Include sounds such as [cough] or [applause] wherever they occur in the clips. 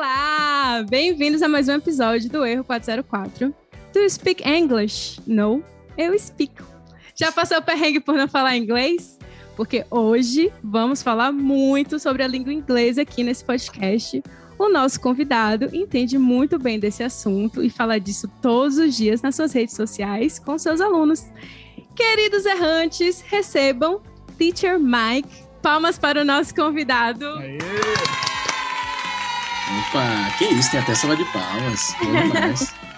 Olá! Bem-vindos a mais um episódio do Erro 404. Do you speak English? No, eu speak. Já passou o perrengue por não falar inglês? Porque hoje vamos falar muito sobre a língua inglesa aqui nesse podcast. O nosso convidado entende muito bem desse assunto e fala disso todos os dias nas suas redes sociais com seus alunos. Queridos errantes, recebam Teacher Mike. Palmas para o nosso convidado. Aê. Opa, que isso, tem até sala de palmas. [laughs]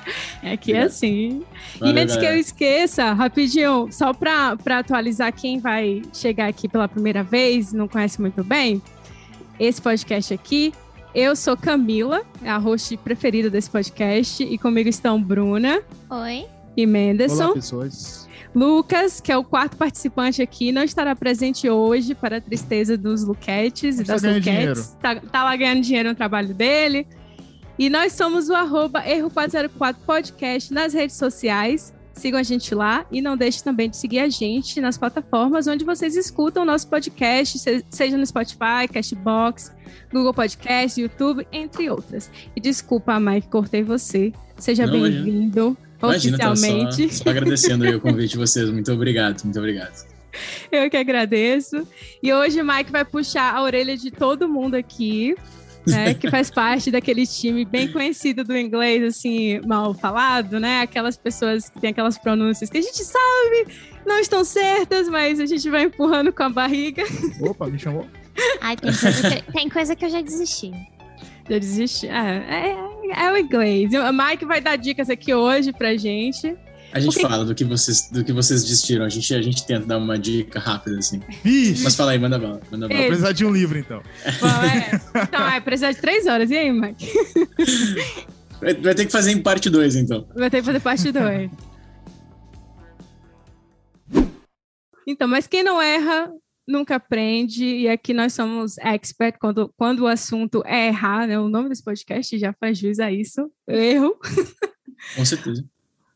É que é assim. Valeu, e antes galera. que eu esqueça, rapidinho, só para atualizar quem vai chegar aqui pela primeira vez, não conhece muito bem, esse podcast aqui, eu sou Camila, a host preferida desse podcast, e comigo estão Bruna. Oi. E Menderson. Olá, pessoas. Lucas, que é o quarto participante aqui, não estará presente hoje para a tristeza dos Luquetes e das Luquetes. Tá, tá, lá ganhando dinheiro no trabalho dele. E nós somos o arroba Erro404 Podcast nas redes sociais. Sigam a gente lá e não deixe também de seguir a gente nas plataformas onde vocês escutam o nosso podcast, seja no Spotify, Cashbox, Google Podcast, YouTube, entre outras. E desculpa, Mike, cortei você. Seja bem-vindo. Imagina, oficialmente. Só, só agradecendo o convite de vocês. Muito obrigado, muito obrigado. Eu que agradeço. E hoje o Mike vai puxar a orelha de todo mundo aqui, né? que faz [laughs] parte daquele time bem conhecido do inglês, assim, mal falado, né? Aquelas pessoas que têm aquelas pronúncias que a gente sabe não estão certas, mas a gente vai empurrando com a barriga. Opa, me chamou. Ai, tem coisa que, tem coisa que eu já desisti. Já desisti. É, é, é o inglês. O Mike vai dar dicas aqui hoje pra gente. A gente Porque... fala do que vocês do que vocês desistiram. A gente, a gente tenta dar uma dica rápida, assim. Vixe. Mas fala aí, manda bala. Manda bala. Vou precisar de um livro, então. Bom, é. Então, é, precisar de três horas. E aí, Mike? Vai, vai ter que fazer em parte 2, então. Vai ter que fazer parte 2. Então, mas quem não erra nunca aprende, e aqui nós somos expert quando, quando o assunto é errar, né? O nome desse podcast já faz jus a isso, erro. [laughs] Com certeza.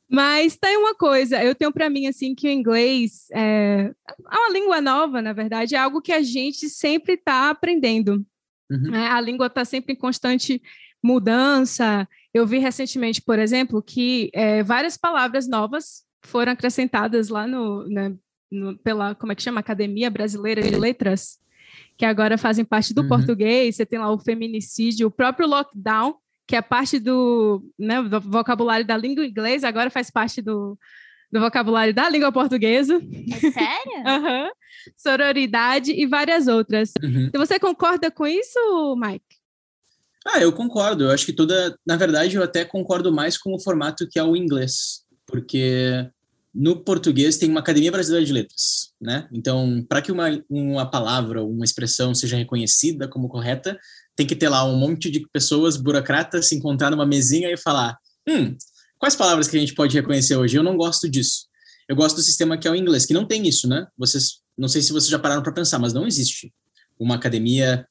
Mas tem uma coisa, eu tenho para mim assim que o inglês é, é uma língua nova, na verdade, é algo que a gente sempre está aprendendo. Uhum. É, a língua está sempre em constante mudança. Eu vi recentemente, por exemplo, que é, várias palavras novas foram acrescentadas lá no, né, no, pela, como é que chama? Academia Brasileira de Letras, que agora fazem parte do uhum. português. Você tem lá o feminicídio, o próprio lockdown, que é parte do, né, do vocabulário da língua inglesa, agora faz parte do, do vocabulário da língua portuguesa. É sério? [laughs] uhum. Sororidade e várias outras. Uhum. Então, você concorda com isso, Mike? Ah, eu concordo. Eu acho que toda. Na verdade, eu até concordo mais com o formato que é o inglês, porque no português tem uma Academia Brasileira de Letras, né? Então, para que uma, uma palavra, uma expressão seja reconhecida como correta, tem que ter lá um monte de pessoas burocratas se encontrar numa mesinha e falar: hum, quais palavras que a gente pode reconhecer hoje? Eu não gosto disso. Eu gosto do sistema que é o inglês, que não tem isso, né? Vocês, não sei se vocês já pararam para pensar, mas não existe uma academia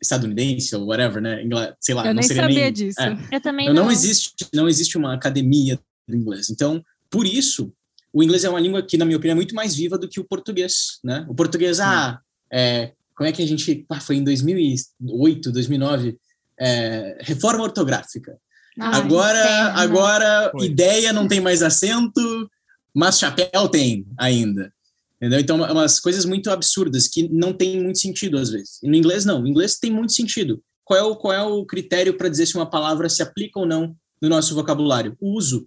estadunidense ou whatever, né? Sei lá, eu não nem seria sabia nem, disso. É, eu também não. Não existe, não existe uma academia do inglês. Então, por isso, o inglês é uma língua que, na minha opinião, é muito mais viva do que o português, né? O português, ah, é, como é que a gente, ah, foi em 2008, 2009, é, reforma ortográfica. Ah, agora, interna. agora ideia não tem mais acento, mas chapéu tem ainda. Entendeu? Então, é umas coisas muito absurdas que não tem muito sentido às vezes. E no inglês, não. No inglês tem muito sentido. Qual é o, qual é o critério para dizer se uma palavra se aplica ou não no nosso vocabulário? O uso.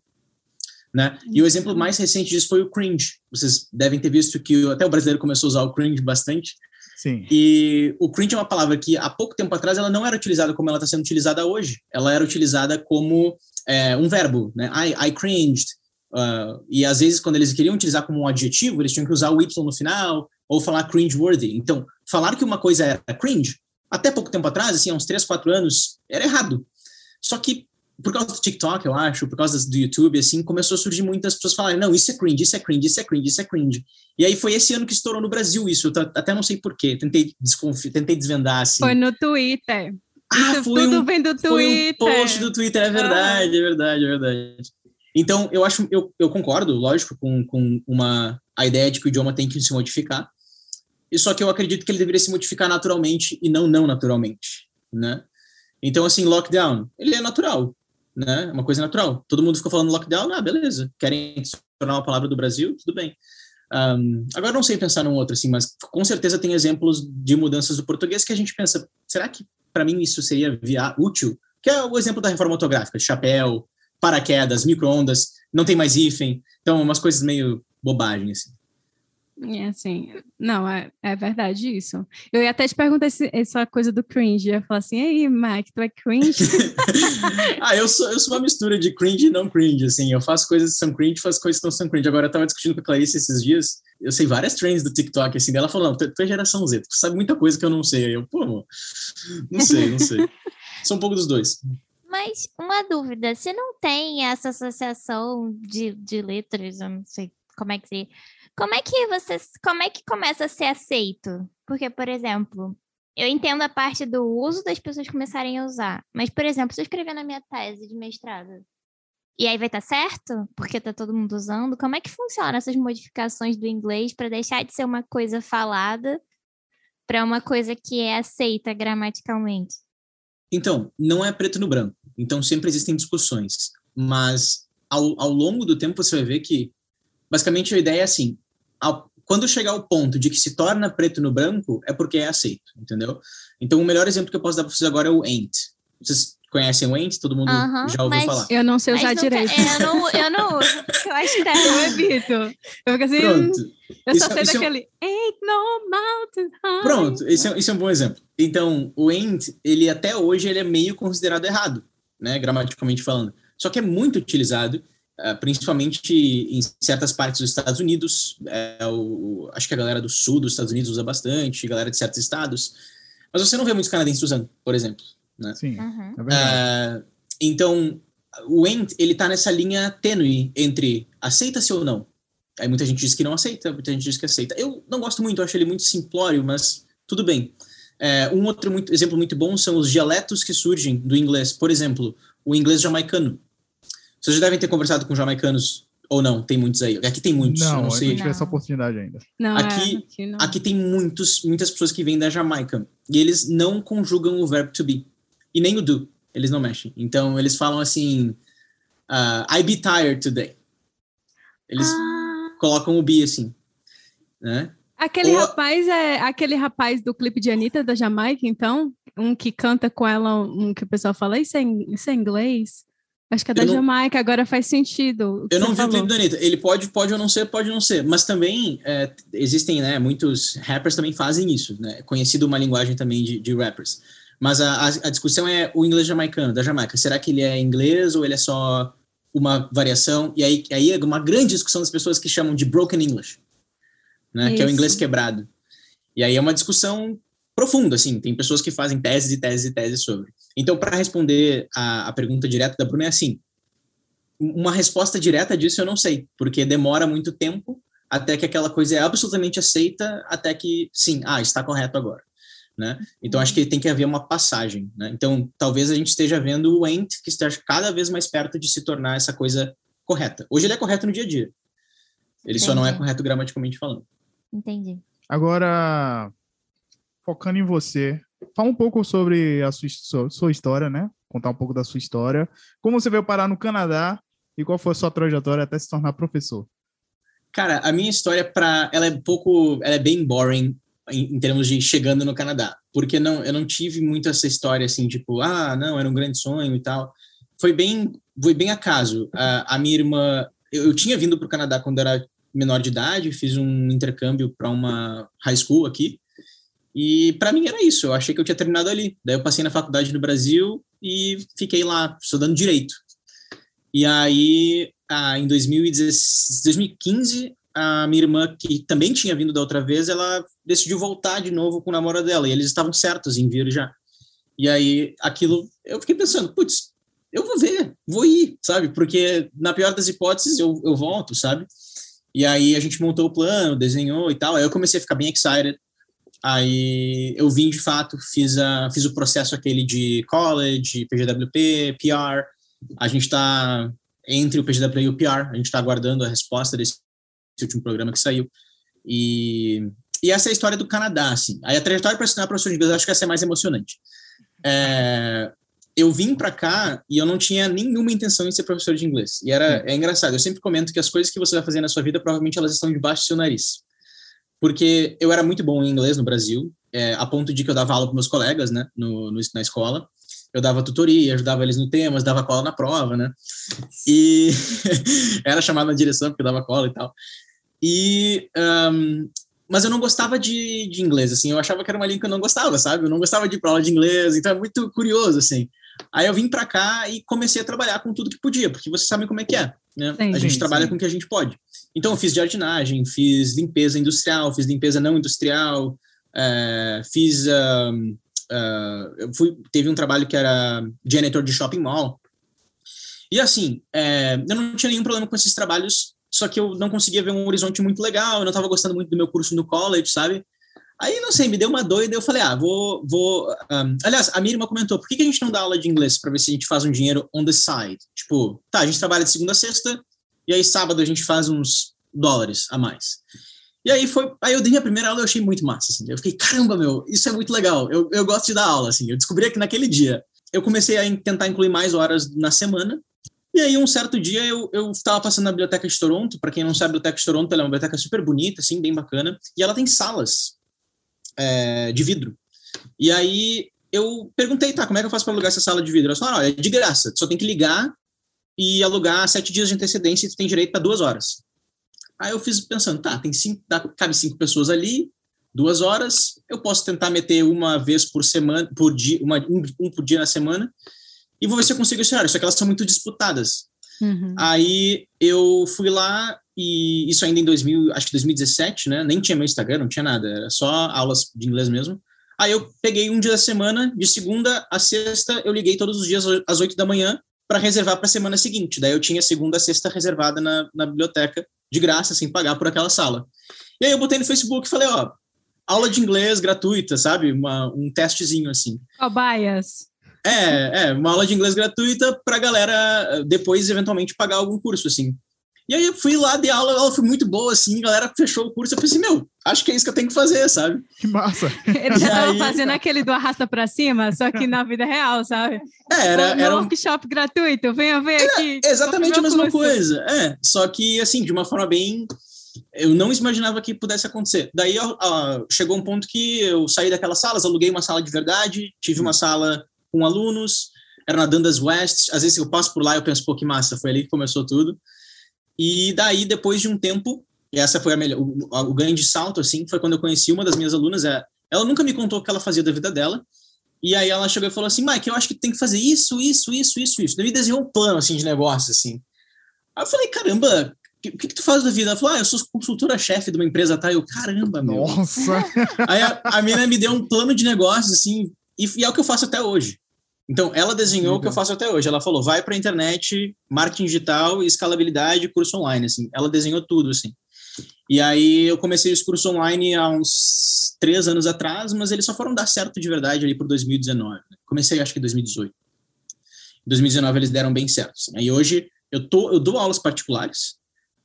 Né? E o exemplo mais recente disso foi o cringe. Vocês devem ter visto que até o brasileiro começou a usar o cringe bastante. Sim. E o cringe é uma palavra que há pouco tempo atrás ela não era utilizada como ela está sendo utilizada hoje. Ela era utilizada como é, um verbo, né? I, I cringed. Uh, e às vezes, quando eles queriam utilizar como um adjetivo, eles tinham que usar o Y no final ou falar cringe-worthy. Então, falar que uma coisa era cringe, até pouco tempo atrás, assim, há uns 3, 4 anos, era errado. Só que por causa do TikTok, eu acho, por causa do YouTube, assim, começou a surgir muitas pessoas falarem, não, isso é cringe, isso é cringe, isso é cringe, isso é cringe. E aí foi esse ano que estourou no Brasil isso, eu até não sei porquê, tentei, desconfi tentei desvendar, assim. Foi no Twitter. Ah, isso foi tudo um, vem do Twitter. Foi um post do Twitter, é verdade, ah. é verdade, é verdade. Então, eu acho, eu, eu concordo, lógico, com, com uma, a ideia de que o idioma tem que se modificar, só que eu acredito que ele deveria se modificar naturalmente e não não naturalmente, né? Então, assim, lockdown, ele é natural, né? É uma coisa natural. Todo mundo ficou falando lockdown, ah, beleza. Querem tornar uma palavra do Brasil? Tudo bem. Um, agora não sei pensar num outro, assim, mas com certeza tem exemplos de mudanças do português que a gente pensa, será que para mim isso seria via útil? Que é o exemplo da reforma ortográfica, chapéu, paraquedas, micro-ondas, não tem mais hífen, então umas coisas meio bobagem, assim. É assim, não, é, é verdade isso. Eu ia até te perguntar esse, essa coisa do cringe. Eu ia falar assim, aí, Mike, tu é cringe? [laughs] ah, eu sou, eu sou uma mistura de cringe e não cringe, assim. Eu faço coisas que são cringe, faço coisas que não são cringe. Agora, eu tava discutindo com a Clarice esses dias, eu sei várias trends do TikTok, assim, dela falou, não, tu, tu é geração Z, tu sabe muita coisa que eu não sei. Aí eu, pô, não sei, não sei. [laughs] sou um pouco dos dois. Mas uma dúvida, se não tem essa associação de, de letras, eu não sei como é que seria como é que você, como é que começa a ser aceito? Porque, por exemplo, eu entendo a parte do uso das pessoas começarem a usar, mas, por exemplo, se eu escrever na minha tese de mestrado, e aí vai estar tá certo? Porque está todo mundo usando. Como é que funciona essas modificações do inglês para deixar de ser uma coisa falada para uma coisa que é aceita gramaticalmente? Então, não é preto no branco. Então, sempre existem discussões. Mas, ao, ao longo do tempo, você vai ver que, basicamente, a ideia é assim: ao, quando chegar ao ponto de que se torna preto no branco, é porque é aceito, entendeu? Então, o melhor exemplo que eu posso dar para vocês agora é o ain't. Vocês conhecem o ain't? Todo mundo uh -huh, já ouviu falar. Eu não sei usar nunca, direito. É, eu, não, eu não [laughs] uso, eu acho que tá Eu evito. Eu fico assim... Pronto. Eu só isso, sei daquele... É um... Ain't no mountain high. Pronto, esse é, esse é um bom exemplo. Então, o ain't, ele até hoje, ele é meio considerado errado, né? Gramaticalmente falando. Só que é muito utilizado principalmente em certas partes dos Estados Unidos. É, o, acho que a galera do sul dos Estados Unidos usa bastante, a galera de certos estados. Mas você não vê muitos canadenses usando, por exemplo. Né? Sim, uhum. é verdade. Uh, então, o ENT, ele tá nessa linha tênue entre aceita-se ou não. Aí muita gente diz que não aceita, muita gente diz que aceita. Eu não gosto muito, eu acho ele muito simplório, mas tudo bem. É, um outro muito, exemplo muito bom são os dialetos que surgem do inglês. Por exemplo, o inglês jamaicano. Vocês já devem ter conversado com jamaicanos ou não? Tem muitos aí. Aqui tem muitos. Não, não sei. não tive essa oportunidade ainda. Não, aqui, é, aqui, não. aqui tem muitos, muitas pessoas que vêm da Jamaica e eles não conjugam o verbo to be e nem o do. Eles não mexem. Então eles falam assim: uh, I be tired today. Eles ah. colocam o be assim, né? Aquele rapaz é aquele rapaz do clipe de Anitta da Jamaica, então? Um que canta com ela, um que o pessoal fala, isso é, isso é inglês? Acho que é da não, Jamaica, agora faz sentido. Eu não vi falou. o clipe da Anitta. Ele pode, pode ou não ser, pode não ser. Mas também é, existem, né? Muitos rappers também fazem isso, né? Conhecido uma linguagem também de, de rappers. Mas a, a, a, discussão é o inglês jamaicano, da Jamaica. Será que ele é inglês ou ele é só uma variação? E aí, aí é uma grande discussão das pessoas que chamam de broken English, né? Que é o inglês quebrado. E aí é uma discussão profunda, assim. Tem pessoas que fazem teses e teses e teses sobre. Então, para responder a, a pergunta direta da Bruna, é assim: uma resposta direta disso eu não sei, porque demora muito tempo até que aquela coisa é absolutamente aceita, até que, sim, ah, está correto agora. Né? Então, acho que tem que haver uma passagem. Né? Então, talvez a gente esteja vendo o ent que esteja cada vez mais perto de se tornar essa coisa correta. Hoje ele é correto no dia a dia. Ele Entendi. só não é correto gramaticalmente falando. Entendi. Agora, focando em você, fala um pouco sobre a sua, sua história, né? Contar um pouco da sua história. Como você veio parar no Canadá e qual foi a sua trajetória até se tornar professor? Cara, a minha história para ela é um pouco, ela é bem boring em, em, termos de chegando no Canadá, porque não, eu não tive muito essa história assim, tipo, ah, não, era um grande sonho e tal. Foi bem, foi bem acaso. A, a minha irmã, eu, eu tinha vindo para o Canadá quando era menor de idade, fiz um intercâmbio para uma high school aqui. E para mim era isso, eu achei que eu tinha terminado ali. Daí eu passei na faculdade no Brasil e fiquei lá estudando direito. E aí, ah, em 2015, a minha irmã, que também tinha vindo da outra vez, ela decidiu voltar de novo com o namorado dela, e eles estavam certos em vir já. E aí, aquilo, eu fiquei pensando, putz, eu vou ver, vou ir, sabe? Porque, na pior das hipóteses, eu, eu volto, sabe? E aí a gente montou o plano, desenhou e tal. Aí eu comecei a ficar bem excited. Aí eu vim de fato, fiz, a, fiz o processo aquele de college, PGWP, PR. A gente está entre o PGWP e o PR, a gente está aguardando a resposta desse último programa que saiu. E, e essa é a história do Canadá, assim. Aí a trajetória para se tornar professor de inglês, acho que essa é mais emocionante. É, eu vim para cá e eu não tinha nenhuma intenção em ser professor de inglês. E era é engraçado, eu sempre comento que as coisas que você vai fazer na sua vida, provavelmente elas estão debaixo do seu nariz. Porque eu era muito bom em inglês no Brasil, é, a ponto de que eu dava aula para meus colegas, né, no, no, na escola. Eu dava tutoria, ajudava eles no temas, dava cola na prova, né? E [laughs] era chamado na direção porque eu dava cola e tal. E um, mas eu não gostava de, de inglês, assim, eu achava que era uma língua que eu não gostava, sabe? Eu não gostava de ir para aula de inglês, então é muito curioso, assim. Aí eu vim para cá e comecei a trabalhar com tudo que podia, porque vocês sabem como é que é, né? Sim, a gente sim, trabalha sim. com o que a gente pode. Então eu fiz jardinagem, fiz limpeza industrial, fiz limpeza não industrial, é, fiz... Uh, eu fui, teve um trabalho que era janitor de shopping mall. E assim, é, eu não tinha nenhum problema com esses trabalhos só que eu não conseguia ver um horizonte muito legal, eu não estava gostando muito do meu curso no college, sabe? Aí, não sei, me deu uma doida, eu falei, ah, vou... vou um... Aliás, a minha comentou, por que, que a gente não dá aula de inglês para ver se a gente faz um dinheiro on the side? Tipo, tá, a gente trabalha de segunda a sexta, e aí sábado a gente faz uns dólares a mais. E aí foi, aí eu dei a primeira aula, eu achei muito massa, assim. Eu fiquei, caramba, meu, isso é muito legal. Eu, eu gosto de dar aula, assim. Eu descobri que naquele dia eu comecei a tentar incluir mais horas na semana, e aí, um certo dia, eu, eu estava passando na Biblioteca de Toronto. Para quem não sabe, a Biblioteca de Toronto é uma biblioteca super bonita, assim, bem bacana. E ela tem salas é, de vidro. E aí, eu perguntei, tá, como é que eu faço para alugar essa sala de vidro? Ela falou, olha, é de graça. só tem que ligar e alugar sete dias de antecedência e tu tem direito para duas horas. Aí eu fiz pensando, tá, tem cinco, tá, cabe cinco pessoas ali, duas horas, eu posso tentar meter uma vez por semana, por dia, uma, um, um por dia na semana, e vou ver se eu consigo esse horário, só que elas são muito disputadas. Uhum. Aí eu fui lá e isso ainda em 2000, acho que 2017, né? Nem tinha meu Instagram, não tinha nada, era só aulas de inglês mesmo. Aí eu peguei um dia da semana, de segunda a sexta, eu liguei todos os dias às 8 da manhã para reservar para a semana seguinte. Daí eu tinha segunda a sexta reservada na, na biblioteca, de graça, sem pagar por aquela sala. E aí eu botei no Facebook e falei, ó, aula de inglês gratuita, sabe? Uma, um testezinho assim. Cobaias. É, é, uma aula de inglês gratuita pra galera depois, eventualmente, pagar algum curso, assim. E aí eu fui lá, de aula, ela foi muito boa, assim, a galera fechou o curso, eu pensei, meu, acho que é isso que eu tenho que fazer, sabe? Que massa! [laughs] Ele já tava aí... fazendo aquele do arrasta pra cima, só que na vida real, sabe? É, era... era um workshop gratuito, venha ver aqui. exatamente a mesma curso. coisa, é, só que, assim, de uma forma bem... Eu não imaginava que pudesse acontecer. Daí chegou um ponto que eu saí daquelas salas, aluguei uma sala de verdade, tive uma sala com alunos, era na Dundas West, às vezes eu passo por lá eu penso, pô, que massa, foi ali que começou tudo. E daí, depois de um tempo, e essa foi a melhor, o, o grande salto, assim, foi quando eu conheci uma das minhas alunas, é, ela nunca me contou o que ela fazia da vida dela, e aí ela chegou e falou assim, Mike, eu acho que tem que fazer isso, isso, isso, isso, isso. Daí me desenhou um plano, assim, de negócio, assim. Aí eu falei, caramba, o que, que, que, tu faz da vida? Ela falou, ah, eu sou consultora-chefe de uma empresa, tá? Eu, caramba, meu. Nossa! Aí a, a mina me deu um plano de negócio, assim, e, e, é o que eu faço até hoje. Então, ela desenhou o que eu faço até hoje. Ela falou, vai para a internet, marketing digital, escalabilidade, curso online, assim. Ela desenhou tudo, assim. E aí eu comecei os cursos online há uns três anos atrás, mas eles só foram dar certo de verdade ali por 2019. Né? Comecei, acho que em 2018. Em 2019 eles deram bem certo. Assim. Aí hoje eu, tô, eu dou aulas particulares,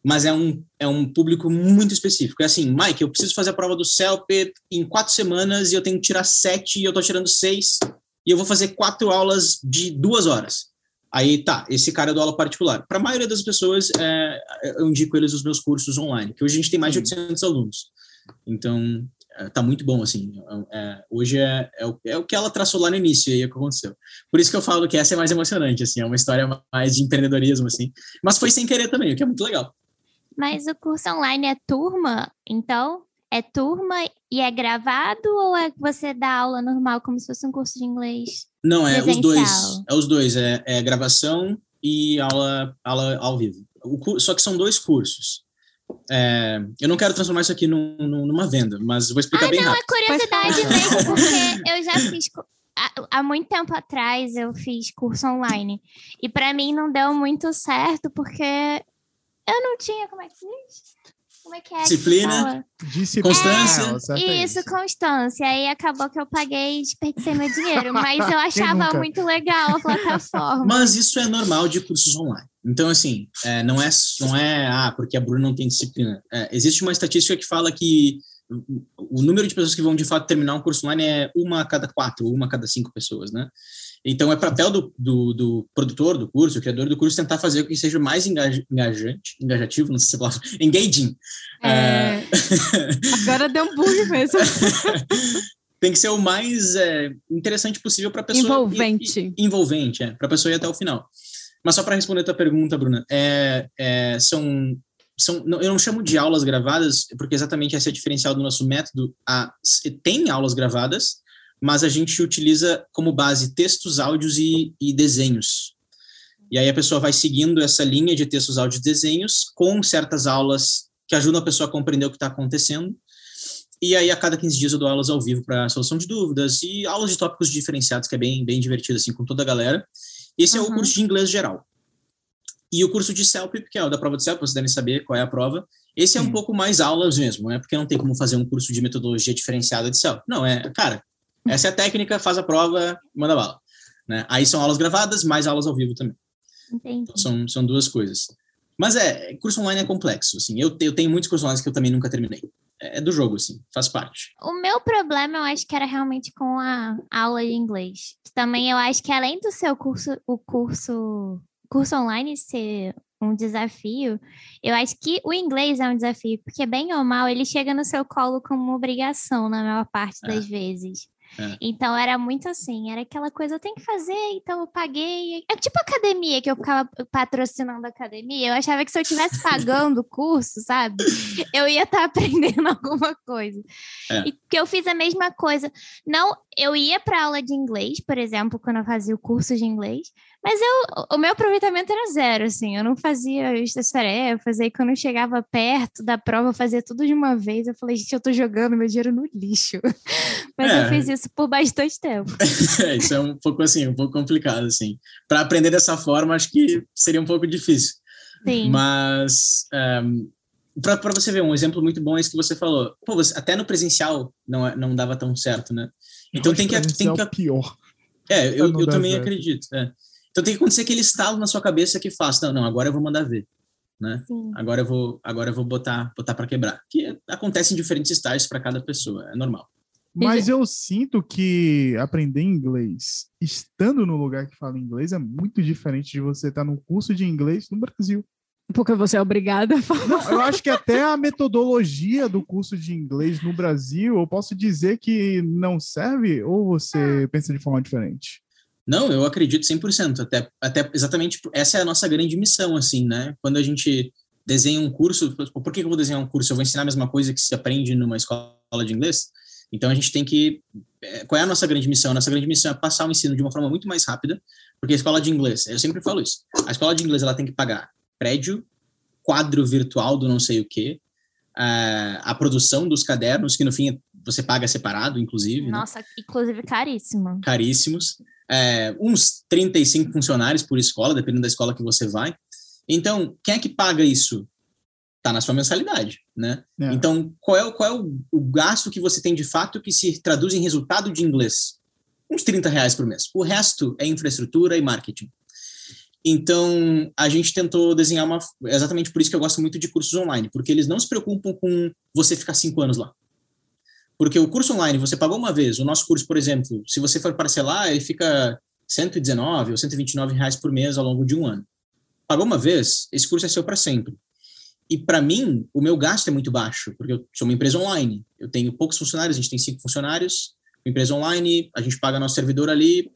mas é um, é um público muito específico. É assim, Mike, eu preciso fazer a prova do CELP em quatro semanas e eu tenho que tirar sete e eu tô tirando seis e eu vou fazer quatro aulas de duas horas. Aí tá, esse cara é do aula particular. Para a maioria das pessoas, é, eu indico eles os meus cursos online, que hoje a gente tem mais de 800 alunos. Então, é, tá muito bom, assim. É, hoje é, é o, é, o, que ela traçou lá no início e aí é o que aconteceu. Por isso que eu falo que essa é mais emocionante, assim, é uma história mais de empreendedorismo, assim. Mas foi sem querer também, o que é muito legal. Mas o curso online é turma, então? É turma e é gravado ou é você dá aula normal como se fosse um curso de inglês? Não, é presencial? os dois. É os dois, é, é gravação e aula, aula ao vivo. O, só que são dois cursos. É, eu não quero transformar isso aqui num, numa venda, mas vou explicar ah, bem não, rápido. é curiosidade mesmo, porque eu já fiz há, há muito tempo atrás eu fiz curso online e para mim não deu muito certo porque eu não tinha, como é que se diz? Como é que é? Disciplina. Disciplina. Constância. É, isso, constância. Aí acabou que eu paguei e desperdicei meu dinheiro. [laughs] Mas eu achava muito legal a plataforma. Mas isso é normal de cursos online. Então, assim, é, não, é, não é, ah, porque a Bruna não tem disciplina. É, existe uma estatística que fala que o número de pessoas que vão de fato terminar um curso online é uma a cada quatro, uma a cada cinco pessoas, né? Então, é papel do, do, do, produtor do curso, o criador do curso, tentar fazer com que seja mais engajante, engajativo, não sei se é palavra, [laughs] engaging. É... Uh... [laughs] Agora deu um bug mesmo. [laughs] Tem que ser o mais é, interessante possível para a pessoa. Envolvente. Ir, envolvente, é, para a pessoa ir até o final. Mas só para responder a tua pergunta, Bruna, é, é, são, são, eu não chamo de aulas gravadas, porque exatamente esse é o diferencial do nosso método. A, tem aulas gravadas, mas a gente utiliza como base textos, áudios e, e desenhos. E aí a pessoa vai seguindo essa linha de textos, áudios e desenhos com certas aulas que ajudam a pessoa a compreender o que está acontecendo. E aí, a cada 15 dias, eu dou aulas ao vivo para solução de dúvidas e aulas de tópicos diferenciados, que é bem, bem divertido, assim, com toda a galera. Esse uhum. é o curso de inglês geral. E o curso de CELP, que é o da prova de CELP, vocês devem saber qual é a prova. Esse é um pouco mais aulas mesmo, né? Porque não tem como fazer um curso de metodologia diferenciada de CELP. Não, é, cara, essa é a técnica, faz a prova, manda bala. Né? Aí são aulas gravadas, mais aulas ao vivo também. Entendi. Então, são, são duas coisas. Mas é, curso online é complexo, assim. Eu, eu tenho muitos cursos online que eu também nunca terminei. É, é do jogo, assim, faz parte. O meu problema, eu acho que era realmente com a aula de inglês. Também eu acho que além do seu curso, o curso, curso online ser um desafio, eu acho que o inglês é um desafio, porque bem ou mal, ele chega no seu colo como uma obrigação na maior parte é. das vezes. É. Então era muito assim, era aquela coisa, eu tenho que fazer, então eu paguei. É tipo academia, que eu ficava patrocinando a academia. Eu achava que se eu estivesse [laughs] pagando o curso, sabe, eu ia estar tá [laughs] aprendendo alguma coisa. É. E que eu fiz a mesma coisa. Não, eu ia para aula de inglês, por exemplo, quando eu fazia o curso de inglês, mas eu, o meu aproveitamento era zero, assim, eu não fazia as tarefas, aí quando eu chegava perto da prova, eu fazia tudo de uma vez, eu falei, gente, eu tô jogando meu dinheiro no lixo. [laughs] Mas é. eu fiz isso por bastante tempo. é, [laughs] isso é um pouco assim, um pouco complicado, assim. Para aprender dessa forma, acho que seria um pouco difícil. Sim. Mas um, para você ver, um exemplo muito bom é isso que você falou. Pô, você, até no presencial não, é, não dava tão certo, né? Então tem que, tem que. É pior. É, eu, eu também certo. acredito. É. Então tem que acontecer aquele estalo na sua cabeça que faz, não, não, agora eu vou mandar ver, né? Sim. Agora eu vou, agora eu vou botar, botar para quebrar. Que acontece em diferentes estágios para cada pessoa, é normal. Mas eu sinto que aprender inglês estando no lugar que fala inglês é muito diferente de você estar num curso de inglês no Brasil. Porque você é obrigada a falar. Não, eu acho que até a metodologia do curso de inglês no Brasil, eu posso dizer que não serve ou você pensa de forma diferente? Não, eu acredito 100%, até, até exatamente essa é a nossa grande missão, assim, né? Quando a gente desenha um curso, por que eu vou desenhar um curso? Eu vou ensinar a mesma coisa que se aprende numa escola de inglês? Então a gente tem que. É, qual é a nossa grande missão? A nossa grande missão é passar o ensino de uma forma muito mais rápida, porque a escola de inglês, eu sempre falo isso, a escola de inglês ela tem que pagar prédio, quadro virtual do não sei o quê, a, a produção dos cadernos, que no fim você paga separado, inclusive. Né? Nossa, né? inclusive caríssimo. Caríssimos é, uns 35 funcionários por escola, dependendo da escola que você vai. Então, quem é que paga isso? Está na sua mensalidade, né? É. Então, qual é, qual é o, o, gasto que você tem de fato que se traduz em resultado de inglês? Uns 30 reais por mês. O resto é infraestrutura e marketing. Então, a gente tentou desenhar uma. Exatamente por isso que eu gosto muito de cursos online, porque eles não se preocupam com você ficar cinco anos lá. Porque o curso online, você pagou uma vez, o nosso curso, por exemplo, se você for parcelar, ele fica 119 ou 129 reais por mês ao longo de um ano. Pagou uma vez, esse curso é seu para sempre. E para mim, o meu gasto é muito baixo, porque eu sou uma empresa online. Eu tenho poucos funcionários, a gente tem cinco funcionários, uma empresa online, a gente paga nosso servidor ali,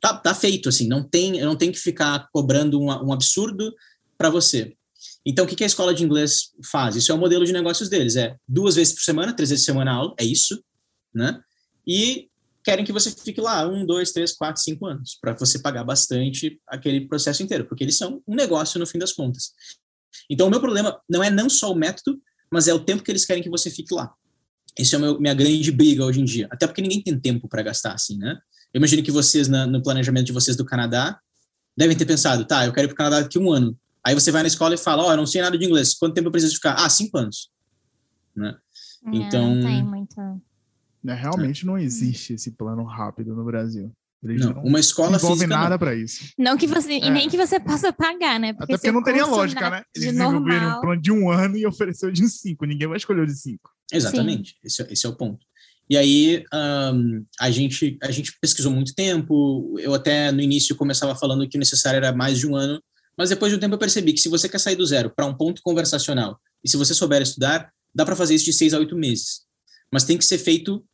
tá, tá feito, assim, não tem, eu não tenho que ficar cobrando um, um absurdo para você. Então, o que a escola de inglês faz? Isso é o modelo de negócios deles, é duas vezes por semana, três vezes por semana aula, é isso, né? E querem que você fique lá um, dois, três, quatro, cinco anos, para você pagar bastante aquele processo inteiro, porque eles são um negócio no fim das contas. Então, o meu problema não é não só o método, mas é o tempo que eles querem que você fique lá. Isso é a minha grande briga hoje em dia. Até porque ninguém tem tempo para gastar assim, né? Eu imagino que vocês, na, no planejamento de vocês do Canadá, devem ter pensado, tá, eu quero ir para o Canadá daqui um ano. Aí você vai na escola e fala, ó, oh, eu não sei nada de inglês, quanto tempo eu preciso ficar? Ah, cinco anos. Né? É, então... Não tem muito... É, realmente não existe esse plano rápido no Brasil. Eles não, não uma escola não envolve nada para isso. Não que você, é. e nem que você possa pagar, né? Porque Até porque não teria lógica, né? Eles desenvolveram um plano de um ano e ofereceu de cinco. Ninguém vai escolher o de cinco. Exatamente. Esse, é, esse, é o ponto. E aí um, a, gente, a gente pesquisou muito tempo. Eu até no início começava falando que o necessário era mais de um ano, mas depois de um tempo eu percebi que se você quer sair do zero para um ponto conversacional e se você souber estudar, dá para fazer isso de seis a oito meses. Mas tem que ser feito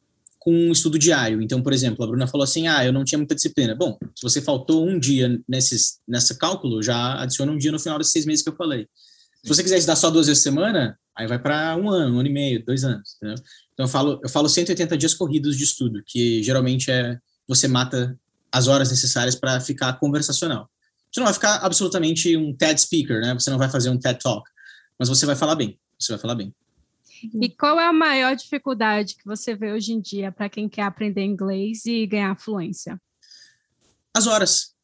com um estudo diário. Então, por exemplo, a Bruna falou assim: ah, eu não tinha muita disciplina. Bom, se você faltou um dia nesses, nessa cálculo, já adiciona um dia no final desses seis meses que eu falei. Se você quiser estudar só duas vezes por semana, aí vai para um ano, um ano e meio, dois anos. Entendeu? Então, eu falo, eu falo 180 dias corridos de estudo, que geralmente é você mata as horas necessárias para ficar conversacional. Você não vai ficar absolutamente um TED speaker, né? Você não vai fazer um TED talk, mas você vai falar bem. Você vai falar bem. E qual é a maior dificuldade que você vê hoje em dia para quem quer aprender inglês e ganhar fluência? As horas.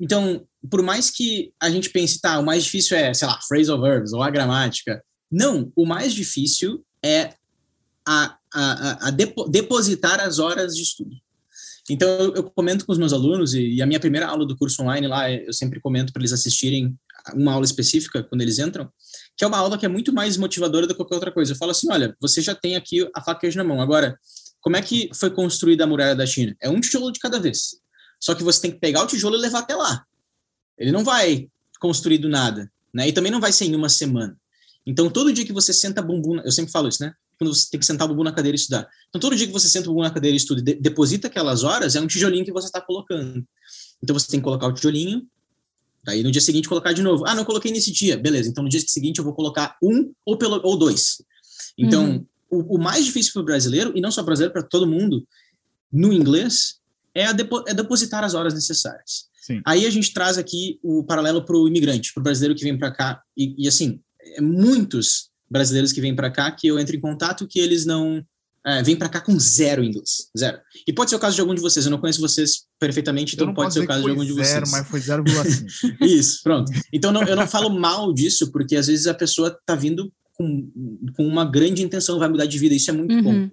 Então, por mais que a gente pense, tá, o mais difícil é, sei lá, phrasal verbs ou a gramática. Não, o mais difícil é a, a, a depo, depositar as horas de estudo. Então, eu, comento com os meus alunos, e, e, a minha primeira aula do curso online lá, eu sempre comento para eles assistirem uma aula específica quando eles entram, que é uma aula que é muito mais motivadora do que qualquer outra coisa. Eu falo assim: olha, você já tem aqui a faca na mão. Agora, como é que foi construída a muralha da China? É um tijolo de cada vez. Só que você tem que pegar o tijolo e levar até lá. Ele não vai construir do nada, né? E também não vai ser em uma semana. Então, todo dia que você senta bumbum, eu sempre falo isso, né? Quando você tem que sentar o bumbum na cadeira e estudar. Então, todo dia que você senta o bumbum na cadeira e estuda e de deposita aquelas horas, é um tijolinho que você está colocando. Então, você tem que colocar o tijolinho, Daí no dia seguinte colocar de novo. Ah, não coloquei nesse dia. Beleza, então no dia seguinte eu vou colocar um ou, pelo, ou dois. Então, uhum. o, o, mais difícil para o brasileiro, e não só brasileiro, para todo mundo, no inglês, é, depo, é depositar as horas necessárias. Sim. Aí a gente traz aqui o paralelo para o imigrante, para o brasileiro que vem para cá. E, e, assim, é muitos brasileiros que vêm para cá que eu entro em contato que eles não é, vem para cá com zero inglês, zero. E pode ser o caso de algum de vocês, eu não conheço vocês perfeitamente, então pode ser o caso de algum de vocês. Zero, mas foi 0,5. [laughs] Isso, pronto. Então não, eu não falo mal disso, porque às vezes a pessoa tá vindo com, com uma grande intenção, vai mudar de vida, isso é muito uhum. bom.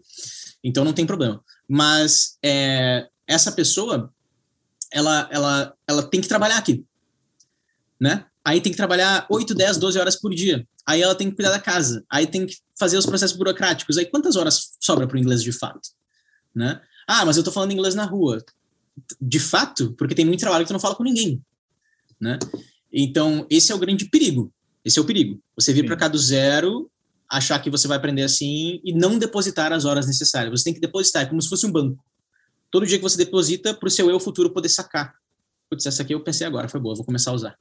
Então não tem problema. Mas é, essa pessoa, ela, ela, ela tem que trabalhar aqui, né? Aí tem que trabalhar 8, 10, 12 horas por dia. Aí ela tem que cuidar da casa. Aí tem que fazer os processos burocráticos. Aí quantas horas sobra para o inglês de fato? Né? Ah, mas eu estou falando inglês na rua. De fato, porque tem muito trabalho que tu não fala com ninguém. Né? Então, esse é o grande perigo. Esse é o perigo. Você vir para cá do zero, achar que você vai aprender assim e não depositar as horas necessárias. Você tem que depositar, é como se fosse um banco. Todo dia que você deposita para o seu eu futuro poder sacar putz, essa aqui eu pensei agora, foi boa, vou começar a usar.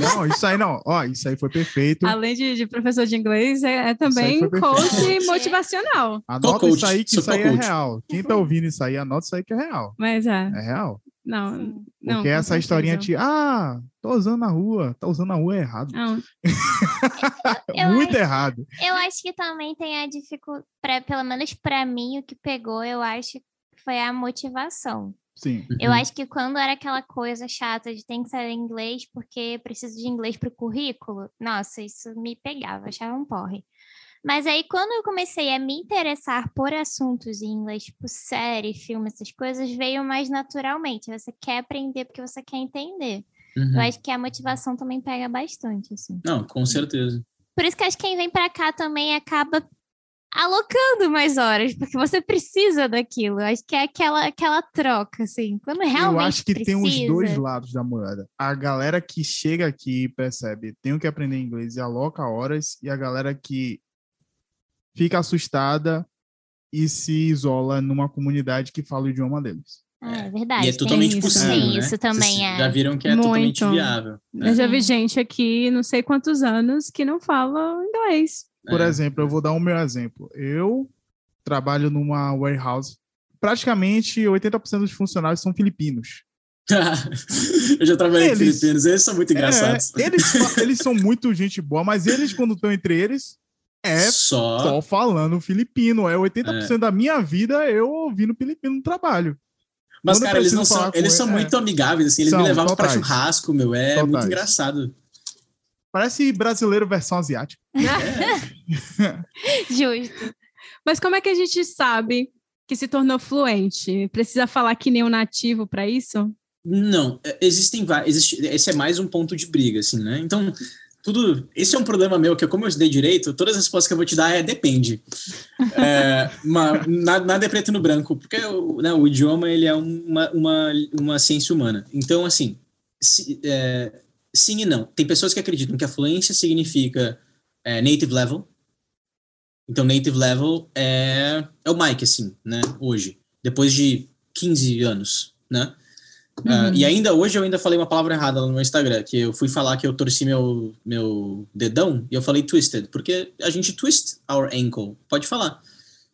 Não, isso aí não, ó, isso aí foi perfeito. Além de, de professor de inglês, é, é também coach motivacional. Anota coach, isso aí que isso aí é real. Quem tá ouvindo isso aí, anota isso aí que é real. Mas é. É real. Não, não. Porque essa historinha de, ah, tô usando na rua, tá usando na rua é errado. Não. [laughs] Muito acho, errado. Eu acho que também tem a dificuldade, pelo menos para mim, o que pegou, eu acho que foi a motivação. Sim. Eu uhum. acho que quando era aquela coisa chata de tem que saber inglês porque preciso de inglês para o currículo, nossa, isso me pegava, achava um porre. Mas aí, quando eu comecei a me interessar por assuntos em inglês, tipo série, filme, essas coisas, veio mais naturalmente. Você quer aprender porque você quer entender. Uhum. Eu acho que a motivação também pega bastante, assim. Não, com certeza. Por isso que acho que quem vem para cá também acaba alocando mais horas, porque você precisa daquilo. Acho que é aquela, aquela troca, assim. Quando realmente Eu acho que precisa... tem os dois lados da moeda. A galera que chega aqui e percebe, tenho que aprender inglês e aloca horas, e a galera que fica assustada e se isola numa comunidade que fala o idioma deles. Ah, é verdade. E é totalmente possível. Tem né? isso também, Vocês é. Já viram que é Muito. totalmente viável. Né? Eu já vi gente aqui, não sei quantos anos, que não fala inglês. Por é. exemplo, eu vou dar o meu exemplo. Eu trabalho numa warehouse. Praticamente 80% dos funcionários são filipinos. [laughs] eu já trabalhei eles, com filipinos, eles são muito é, engraçados. É, eles, [laughs] eles são muito gente boa, mas eles, quando estão entre eles, é só, só falando filipino. É 80% é. da minha vida eu ouvindo filipino no trabalho. Mas, quando cara, eles, não são, eles são muito é. amigáveis, assim, eles são, me levavam para churrasco, meu. É totais. muito engraçado. Parece brasileiro versão asiática. [laughs] Justo. Mas como é que a gente sabe que se tornou fluente? Precisa falar que nem um nativo para isso? Não, é, existem vários. Existe, esse é mais um ponto de briga, assim, né? Então, tudo. Esse é um problema meu, que como eu estudei direito, todas as respostas que eu vou te dar é depende. [laughs] é, uma, nada, nada, é preto no branco, porque o, né, o idioma ele é uma, uma, uma ciência humana. Então, assim, se, é, sim e não. Tem pessoas que acreditam que a fluência significa é, native level. Então, native level é, é o Mike, assim, né, hoje. Depois de 15 anos, né? Uhum. Uh, e ainda hoje eu ainda falei uma palavra errada no meu Instagram, que eu fui falar que eu torci meu, meu dedão e eu falei twisted, porque a gente twist our ankle, pode falar.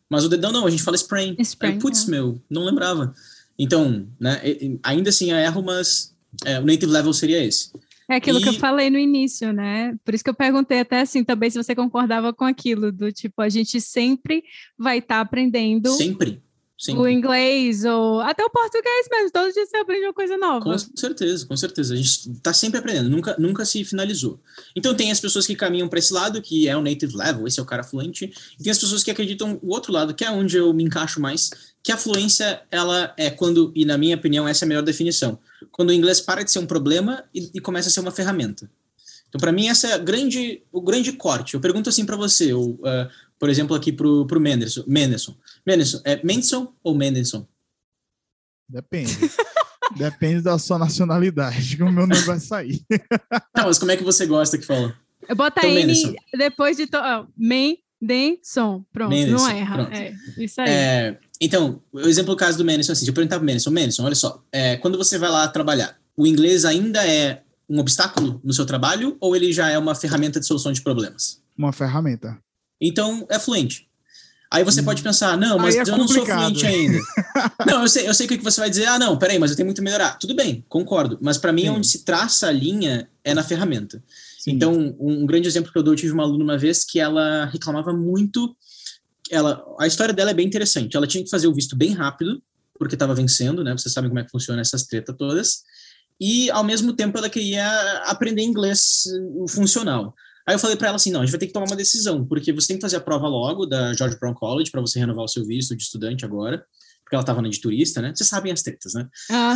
Mas o dedão não, a gente fala sprain. sprain putz, é. meu, não lembrava. Então, né, ainda assim eu erro, mas é, o native level seria esse. É aquilo e... que eu falei no início, né? Por isso que eu perguntei até assim também se você concordava com aquilo, do tipo, a gente sempre vai estar tá aprendendo. Sempre Sim. o inglês, ou até o português mesmo. Todo dia você aprende uma coisa nova. Com certeza, com certeza. A gente está sempre aprendendo, nunca, nunca se finalizou. Então, tem as pessoas que caminham para esse lado, que é o native level, esse é o cara fluente, e tem as pessoas que acreditam o outro lado, que é onde eu me encaixo mais, que a fluência, ela é quando, e na minha opinião, essa é a melhor definição, quando o inglês para de ser um problema e, e começa a ser uma ferramenta. Então, para mim, essa é grande, o grande corte. Eu pergunto assim para você, ou, uh, por exemplo, aqui para o Menderson. Menderson. Menderson, é Mendelssohn ou Menderson? Depende. [laughs] Depende da sua nacionalidade, que o meu nome vai sair. Não, mas como é que você gosta que fala? Bota então, N depois de... To... Oh, Menderson. Pronto, Menderson, não erra. Pronto. É, isso aí. É, então, o exemplo do caso do Menderson, assim, deixa eu perguntar para o Menderson. Menderson, olha só, é, quando você vai lá trabalhar, o inglês ainda é um obstáculo no seu trabalho ou ele já é uma ferramenta de solução de problemas? Uma ferramenta. Então, é fluente. Aí você hum. pode pensar, não, mas é eu não sou fluente ainda. [laughs] não, eu sei, eu sei que você vai dizer, ah, não, peraí, mas eu tenho muito a melhorar. Tudo bem, concordo. Mas para mim, Sim. onde se traça a linha é na ferramenta. Sim. Então, um, grande exemplo que eu dou, eu tive uma aluna uma vez que ela reclamava muito. Ela, a história dela é bem interessante. Ela tinha que fazer o visto bem rápido, porque estava vencendo, né? Vocês sabem como é que funciona essas tretas todas e ao mesmo tempo ela queria aprender inglês funcional. Aí eu falei para ela assim, não, a gente vai ter que tomar uma decisão, porque você tem que fazer a prova logo da George Brown College para você renovar o seu visto de estudante agora, porque ela estava na de turista, né? Vocês sabem as tretas, né?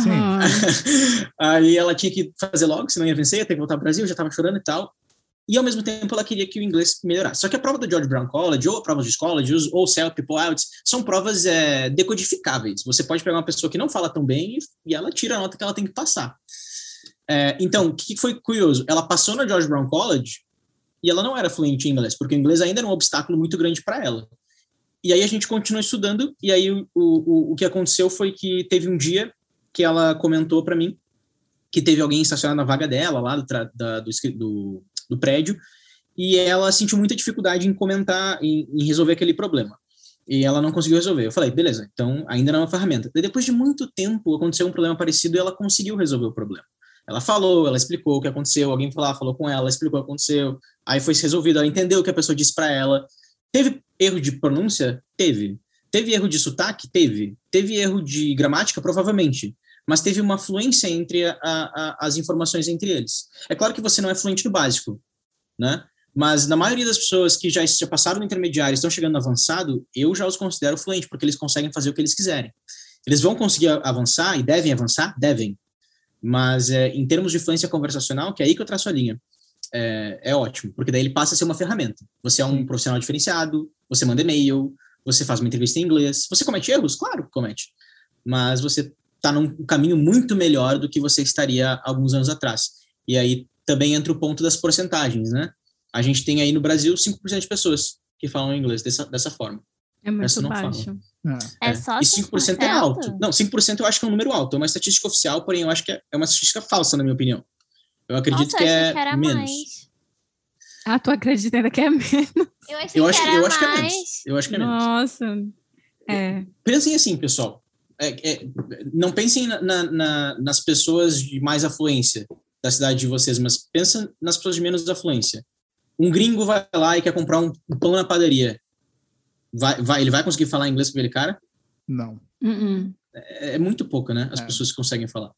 Sim. [laughs] Aí ela tinha que fazer logo, senão ia vencer, ia ter que voltar ao Brasil, já estava chorando e tal. E ao mesmo tempo ela queria que o inglês melhorasse. Só que a prova do George Brown College, ou a prova de college, ou CEL, People Outs, são provas é, decodificáveis. Você pode pegar uma pessoa que não fala tão bem e, e ela tira a nota que ela tem que passar. É, então, o que foi curioso? Ela passou na George Brown College e ela não era fluente em inglês, porque o inglês ainda era um obstáculo muito grande para ela. E aí a gente continuou estudando, e aí o, o, o que aconteceu foi que teve um dia que ela comentou para mim que teve alguém estacionado na vaga dela, lá do, da, do, do do prédio, e ela sentiu muita dificuldade em comentar, em, em, resolver aquele problema. E ela não conseguiu resolver. Eu falei, beleza, então ainda não é uma ferramenta. E depois de muito tempo, aconteceu um problema parecido e ela conseguiu resolver o problema. Ela falou, ela explicou o que aconteceu, alguém lá, falou com ela, explicou o que aconteceu, aí foi resolvido, ela entendeu o que a pessoa disse para ela. Teve erro de pronúncia? Teve. Teve erro de sotaque? Teve. Teve erro de gramática? Provavelmente mas teve uma fluência entre a, a, as informações entre eles. É claro que você não é fluente no básico, né? Mas na maioria das pessoas que já, já passaram no intermediário e estão chegando no avançado, eu já os considero fluentes, porque eles conseguem fazer o que eles quiserem. Eles vão conseguir avançar e devem avançar? Devem. Mas é, em termos de fluência conversacional, que é aí que eu traço a linha, é, é ótimo, porque daí ele passa a ser uma ferramenta. Você é um profissional diferenciado, você manda e-mail, você faz uma entrevista em inglês. Você comete erros? Claro que comete. Mas você está num caminho muito melhor do que você estaria alguns anos atrás. E aí também entra o ponto das porcentagens, né? A gente tem aí no Brasil 5% de pessoas que falam inglês dessa, dessa forma. É muito baixo. É. é só 5%? E 5% é alto. Não, 5% eu acho que é um número alto. É uma estatística oficial, porém eu acho que é, é uma estatística falsa, na minha opinião. Eu acredito Nossa, que é que menos. Mais. Ah, tu acredita ainda que é menos? Eu, eu acho, que, eu acho que é menos. Eu acho que é menos. Nossa. É. Pensem assim, pessoal é, é, não pensem na, na, nas pessoas de mais afluência da cidade de vocês, mas pensa nas pessoas de menos afluência. Um gringo vai lá e quer comprar um, pão na padaria. Vai, vai, ele vai conseguir falar inglês com aquele cara? Não. Uh -uh. É, é, muito pouco, né? As é. pessoas que conseguem falar.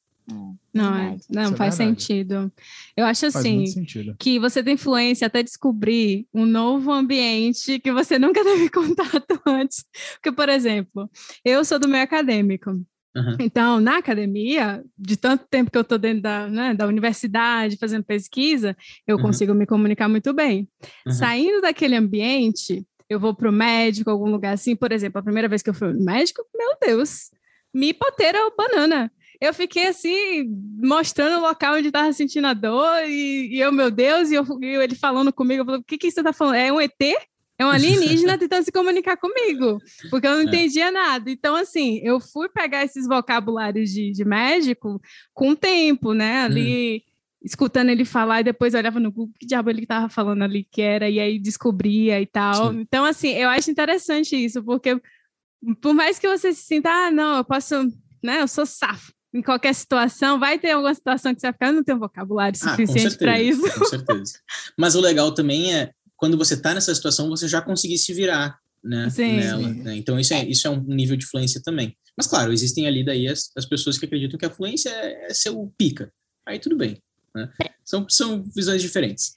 Não, é, não faz sentido. Eu acho assim que você tem influência até descobrir um novo ambiente que você nunca [laughs] teve contato antes. Porque, por exemplo, eu sou do meio acadêmico. Uhum. Então, na academia, de tanto tempo que eu estou dentro da, né, da universidade, fazendo pesquisa, eu uhum. consigo me comunicar muito bem. Uhum. Saindo daquele ambiente, eu vou para o médico, algum lugar assim, por exemplo, a primeira vez que eu fui no médico, meu Deus, me hipoteira o banana. Eu fiquei assim, mostrando o local onde estava sentindo a dor, e, e, eu, meu Deus, e, eu, e ele falando comigo, eu falei, o que, que você está falando? É um ET? É um alienígena [laughs] tentando se comunicar comigo, porque eu não é. entendia nada. Então, assim, eu fui pegar esses vocabulários de, de médico com o tempo, né? Ali, hum. escutando ele falar, e depois olhava no Google que diabo ele estava falando ali que era, e aí descobria e tal. Sim. Então, assim, eu acho interessante isso, porque por mais que você se sinta, ah, não, eu posso, né? Eu sou safo em qualquer situação, vai ter alguma situação que você vai ficar, eu não tenho vocabulário ah, suficiente ah, para isso. Com certeza. Mas o legal também é quando você está nessa situação, você já conseguir se virar né, Sim. nela. Né? Então, isso é, isso é um nível de fluência também. Mas, claro, existem ali daí as, as pessoas que acreditam que a fluência é, é seu pica. Aí tudo bem. Né? São, são visões diferentes.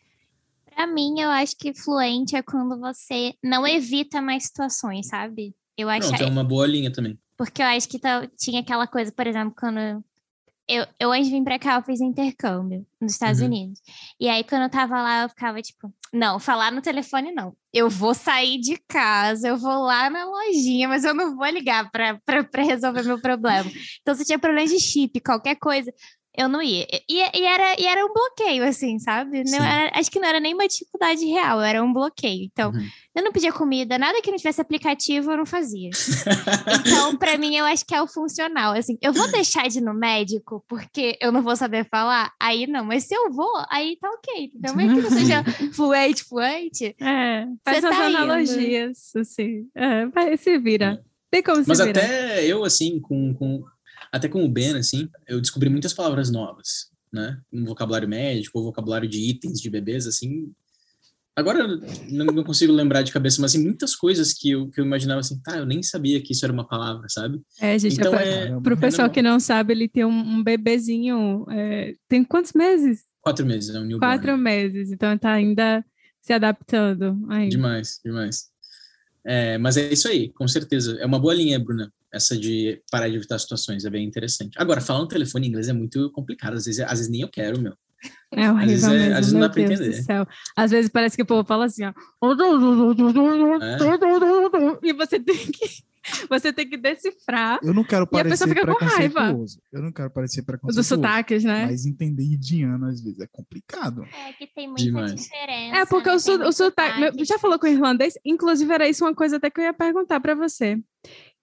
Para mim, eu acho que fluente é quando você não evita mais situações, sabe? Eu acho Pronto, é uma boa linha também. Porque eu acho que tá, tinha aquela coisa, por exemplo, quando eu, eu antes de vir pra cá, eu fiz intercâmbio nos Estados uhum. Unidos. E aí, quando eu tava lá, eu ficava tipo, não, falar no telefone não. Eu vou sair de casa, eu vou lá na lojinha, mas eu não vou ligar pra, pra, pra resolver meu problema. Então, se tinha problema de chip, qualquer coisa, eu não ia. E, e, era, e era um bloqueio, assim, sabe? Não era, acho que não era nem uma dificuldade real, era um bloqueio. Então, uhum. eu não pedia comida, nada que não tivesse aplicativo eu não fazia. então, [laughs] para mim, eu acho que é o funcional. Assim, eu vou deixar de ir no médico porque eu não vou saber falar? Aí não, mas se eu vou, aí tá ok. Então, mesmo que não seja [laughs] fluente, fluente. É, faz as tá analogias, indo. assim. É, se vira. É. Tem como Mas se virar. até eu, assim, com, com até com o Ben, assim, eu descobri muitas palavras novas, né? Um vocabulário médico, ou vocabulário de itens de bebês, assim. Agora não, não consigo lembrar de cabeça, mas assim, muitas coisas que eu, que eu imaginava assim, tá, eu nem sabia que isso era uma palavra, sabe? É, gente, então, é, é para o pessoal que não sabe, ele tem um, um bebezinho, é, tem quantos meses? Quatro meses, é um newborn. Quatro meses, então tá ainda se adaptando. Ainda. Demais, demais. É, mas é isso aí, com certeza. É uma boa linha, Bruna essa de parar de evitar situações, é bem interessante. Agora, falar no telefone em inglês é muito complicado, às vezes, às vezes nem eu quero, meu. É horrível às vezes, é, mesmo, às vezes não dá pra Deus entender. Às vezes parece que o povo fala assim, ó. É? E você tem que você tem que decifrar. Eu não quero parecer preconceituoso. Eu não quero parecer preconceituoso. Dos sotaques, né? Mas entender indiano às vezes é complicado. É que tem muita Demais. diferença. É porque né? o, o sotaque. Já falou com o irlandês? Inclusive, era isso uma coisa até que eu ia perguntar para você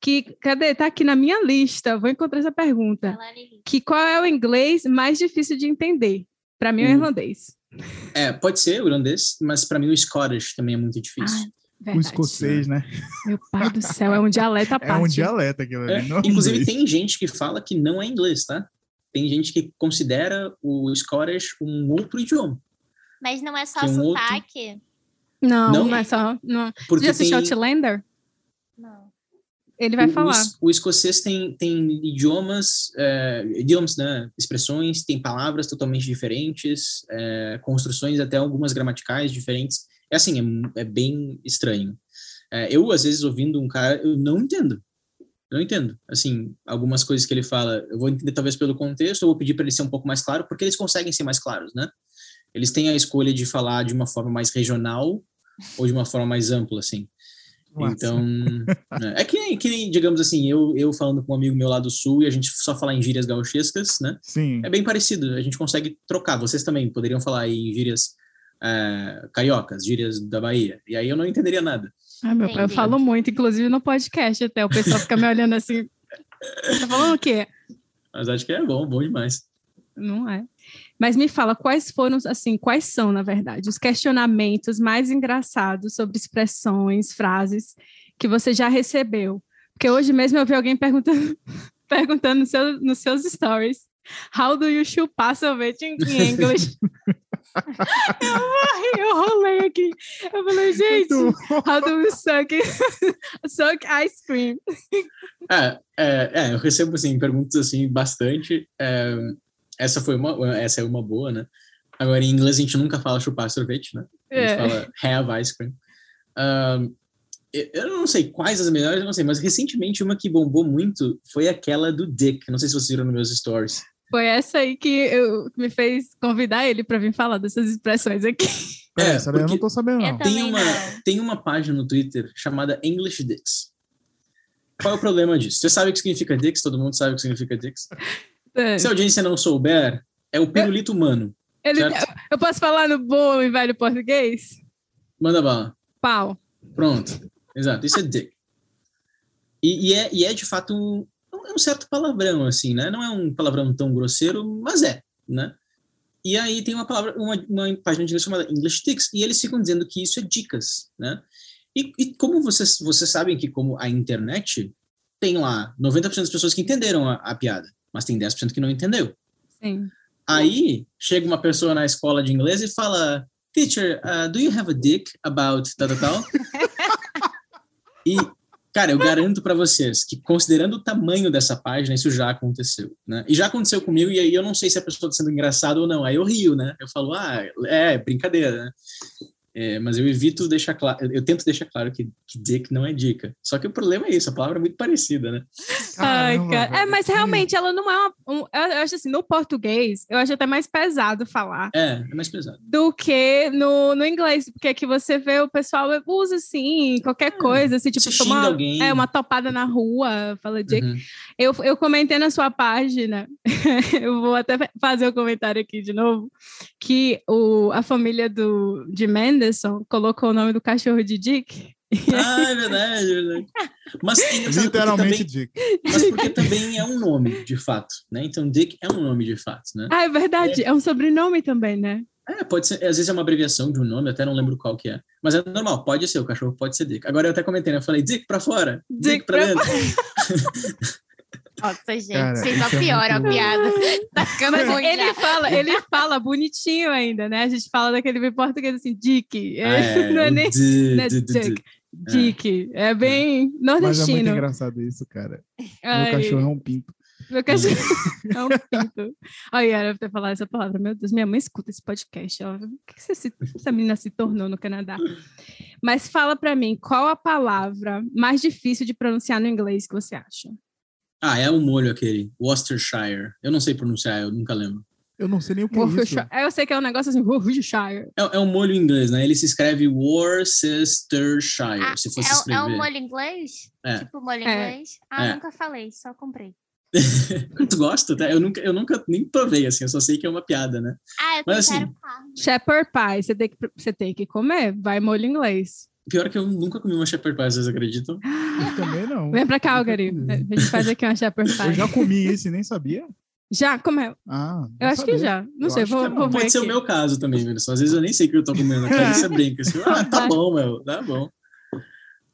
que cadê? Tá aqui na minha lista. Vou encontrar essa pergunta. Que qual é o inglês mais difícil de entender? Para mim é o hum. irlandês. É, pode ser o irlandês, mas para mim o Scottish também é muito difícil. Ah, o escocês, né? Meu pai do céu, é um dialeto à parte. É um dialeto aquilo ali. É, inclusive, tem gente que fala que não é inglês, tá? Tem gente que considera o Scottish um outro idioma. Mas não é só um sotaque? Outro... Não, não, não é só. Não. Porque Você assistiu tem... Outlander? Ele vai o, falar. O, o, escocês tem, tem idiomas, é, idiomas, né? Expressões, tem palavras totalmente diferentes, é, construções até algumas gramaticais diferentes. É assim, é, é bem estranho. É, eu, às vezes, ouvindo um cara, eu não entendo. Não entendo. Assim, algumas coisas que ele fala, eu vou entender talvez pelo contexto, ou vou pedir para ele ser um pouco mais claro, porque eles conseguem ser mais claros, né? Eles têm a escolha de falar de uma forma mais regional ou de uma forma mais ampla, assim. Então, [laughs] é, é que, nem, que nem, digamos assim, eu, eu falando com um amigo meu lá do sul e a gente só falar em gírias gauchescas, né? Sim. É bem parecido, a gente consegue trocar. Vocês também poderiam falar em gírias é, cariocas, gírias da Bahia. E aí eu não entenderia nada. Ah, meu pai, eu falo muito, inclusive no podcast até. O pessoal fica me olhando assim. [laughs] Tá falando o quê? Mas acho que é bom, bom demais. Não é. Mas me fala quais foram, assim, quais são, na verdade, os questionamentos mais engraçados sobre expressões, frases que você já recebeu. Porque hoje mesmo eu vi alguém perguntando, [laughs] perguntando no seu, nos seus stories, how do you chupar sorvete em inglês? [laughs] eu morri, eu rolei aqui. Eu falei, gente, how do you suck, [laughs] suck ice cream? É, é, é, eu recebo, assim, perguntas, assim, bastante. É, essa foi uma, essa é uma boa, né? Agora, em inglês, a gente nunca fala chupar sorvete, né? A gente é. fala have ice cream. Um, eu não sei quais as melhores, eu não sei, mas recentemente uma que bombou muito foi aquela do Dick. Não sei se vocês viram nos meus stories. Foi essa aí que eu, me fez convidar ele para vir falar dessas expressões aqui. É, essa eu não tô sabendo, não. Tem uma, tem uma página no Twitter chamada English Dicks. Qual é o problema disso? Você sabe o que significa Dicks? Todo mundo sabe o que significa Dicks? [laughs] É. Se a audiência não souber, é o pirulito humano. Ele, eu posso falar no bom e velho português? Manda bala. Pau. Pronto. Exato. Isso é dick. E, e, é, e é de fato um, é um certo palavrão, assim, né? Não é um palavrão tão grosseiro, mas é, né? E aí tem uma palavra, uma, uma página de inglês chamada English Tics, e eles ficam dizendo que isso é dicas, né? E, e como vocês, vocês sabem que como a internet tem lá 90% das pessoas que entenderam a, a piada, mas tem 10% que não entendeu. Sim. Aí chega uma pessoa na escola de inglês e fala, teacher, uh, do you have a dick about tal, tal, [laughs] tal? e Cara, eu garanto para vocês que, considerando o tamanho dessa página, isso já aconteceu, né? E já aconteceu comigo, e aí eu não sei se a pessoa está sendo engraçada ou não. Aí eu rio, né? Eu falo, ah, é, brincadeira, né? É, mas eu evito deixar claro, eu tento deixar claro que, que dick não é dica. Só que o problema é isso, a palavra é muito parecida, né? Ai, cara. É, mas realmente ela não é uma. Um, eu acho assim, no português, eu acho até mais pesado falar. É, é mais pesado. Do que no, no inglês, porque aqui você vê o pessoal usa assim, qualquer é, coisa, assim, tipo, tomar alguém. É, uma topada na rua, fala dick. Uhum. Eu, eu comentei na sua página, [laughs] eu vou até fazer o um comentário aqui de novo, que o, a família do, de Mendes Anderson colocou o nome do cachorro de Dick. Ah, é verdade, é verdade. Mas literalmente também, Dick. Mas porque também é um nome, de fato, né? Então Dick é um nome de fato, né? Ah, é verdade, é, é um sobrenome também, né? É, pode ser, às vezes é uma abreviação de um nome, até não lembro qual que é. Mas é normal, pode ser, o cachorro pode ser Dick. Agora eu até comentei, né? Eu falei, Dick pra fora, Dick, Dick pra, pra dentro. [laughs] Nossa, gente, Cara, vocês só pioram a piada. Mas [laughs] ele fala, ele fala bonitinho ainda, né? A gente fala daquele português assim, Dick. Ah, é, [laughs] não é nem né, Dick. Dick. É bem nordestino. Mas é muito engraçado isso, cara. Ai. Meu cachorro é um pinto. Meu cachorro [laughs] é um pinto. Olha, era ter falado essa palavra. Meu Deus, minha mãe escuta esse podcast. Ó. O que você, essa menina se tornou no Canadá? Mas fala para mim, qual a palavra mais difícil de pronunciar no inglês que você acha? Ah, é o molho aquele, Worcestershire. Eu não sei pronunciar, eu nunca lembro. Eu não sei nem o que é isso. Eu sei que é um negócio assim, Worcestershire. É, é um molho inglês, né? Ele se escreve Worcestershire, ah, se fosse é, escrever. É um molho inglês? É. Tipo molho é. inglês? Ah, é. nunca falei, só comprei. [laughs] tu gosta? Tá? Eu nunca, eu nunca nem provei, assim, eu só sei que é uma piada, né? Ah, eu Mas, assim, Shepherd pie, você tem, que, você tem que comer, vai molho inglês. Pior que eu nunca comi uma shepherd pie, vocês acreditam? Eu também não. Vem pra Calgary. A gente faz aqui uma shepherd pie. Eu já comi esse, nem sabia. Já comeu? Ah, eu acho que já. Não eu sei, vou, vou Pode ser aqui. o meu caso também, velho. Às vezes eu nem sei o que eu tô comendo. A Clarissa brinca assim, ah, tá bom, meu, tá bom.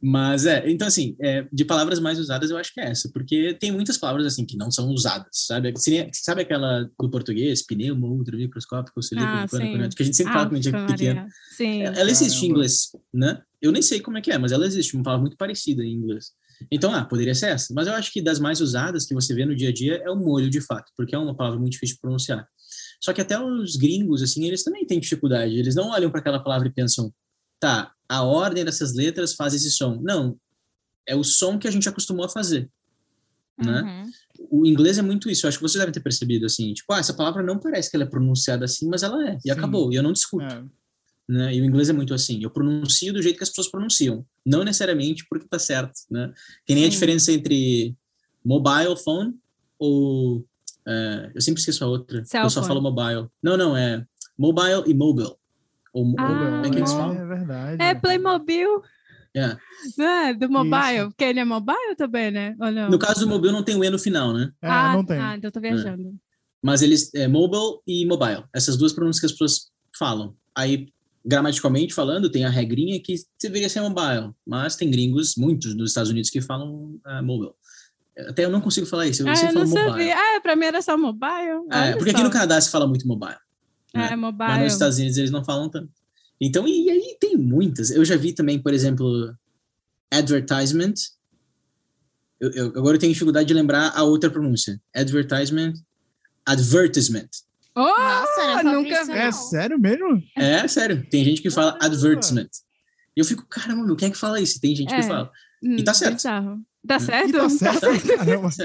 Mas é, então assim, é, de palavras mais usadas eu acho que é essa, porque tem muitas palavras assim que não são usadas, sabe? Seria, sabe aquela do português, pneumo, ultra, microscópico, cilíndrico, ah, que a gente sempre ah, fala quando a gente é pequeno. Sim. Ela existe Caramba. em inglês, né? Eu nem sei como é que é, mas ela existe, uma palavra muito parecida em inglês. Então, ah, poderia ser essa. Mas eu acho que das mais usadas que você vê no dia a dia é o molho, de fato, porque é uma palavra muito difícil de pronunciar. Só que até os gringos, assim, eles também têm dificuldade. Eles não olham para aquela palavra e pensam, tá, a ordem dessas letras faz esse som. Não, é o som que a gente acostumou a fazer, né? uhum. né? O inglês é muito isso. Eu acho que vocês devem ter percebido assim, tipo, ah, essa palavra não parece que ela é pronunciada assim, mas ela é. E Sim. acabou. E eu não discuto. É. Né? E o inglês é muito assim. Eu pronuncio do jeito que as pessoas pronunciam, não necessariamente porque tá certo, né? Que nem Sim. a diferença entre mobile phone ou é, eu sempre esqueço a outra. Cell eu só phone. falo mobile. Não, não é mobile e mobile. Ou ah, como é que eles falam? É verdade. É Playmobil. Yeah. Não é? Do mobile? Isso. Porque ele é mobile também, né? Ou não? No caso do mobile não tem o E no final, né? É, ah, não tem. Ah, então eu tô viajando. É. Mas eles, é mobile e mobile. Essas duas pronúncias que as pessoas falam. Aí, gramaticalmente falando, tem a regrinha que deveria ser mobile. Mas tem gringos, muitos nos Estados Unidos, que falam uh, mobile. Até eu não consigo falar isso. Eu ah, eu não sabia. Mobile. Ah, pra mim era só mobile. É, porque só. aqui no Canadá se fala muito mobile. Né? É, mobile. Mas nos Estados Unidos eles não falam tanto. Então, e aí tem muitas. Eu já vi também, por exemplo, advertisement. Eu, eu, agora eu tenho dificuldade de lembrar a outra pronúncia. Advertisement. Advertisement. Oh, Nossa, nunca vi. É sério mesmo? É sério. Tem gente que fala advertisement. E eu fico, caramba, meu, quem é que fala isso? Tem gente É. que fala. Hum, tá certo. bizarro. Tá certo? E tá certo. Caramba. [laughs]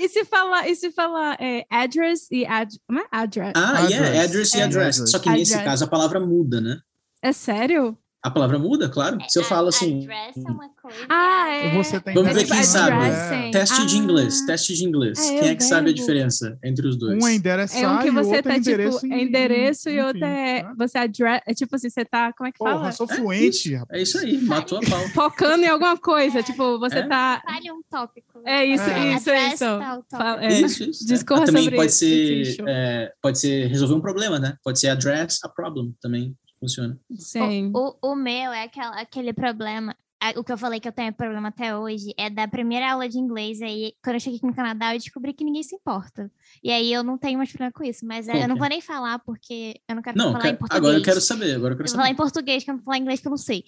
E se falar, e se falar é, address e ad, como é? address? Ah, yeah, Address. address e É. address. Address. Só que nesse Address. caso a palavra muda, né? É sério? A palavra muda, claro. Se eu falo assim, Address é uma coisa. Ah, e é. Você tem Vamos ver tipo quem sabe. addressing. teste de Ah. inglês, teste de inglês. É, quem é que sabe a diferença entre os dois? Um é endereçar É um que e você outro tá, é endereço tipo, em- é endereço e outro é. né? Você address. É tipo assim, você tá. Como é que Porra, fala? sou É fluente, rapaz. É isso aí, matou a pau. [laughs] Focando em alguma coisa. Tipo, você É. tá. Fale um tópico. É isso, É. isso, isso. Fala- é. Isso, isso. Discorra Ah, também sobre pode ser, é, pode ser resolver um problema, né? Pode ser address a problem também funciona. Sim. O, o, o meu é aquela, aquele problema. O que eu falei que eu tenho problema até hoje é da primeira aula de inglês. Aí, quando eu cheguei aqui no Canadá, eu descobri que ninguém se importa. E aí eu não tenho mais problema com isso. Mas é, Qual eu não que é? vou nem falar, porque eu não quero Não, falar quero- em português. agora eu quero saber, agora eu quero Eu vou falar saber. em português, que eu não vou falar em inglês, que eu não sei.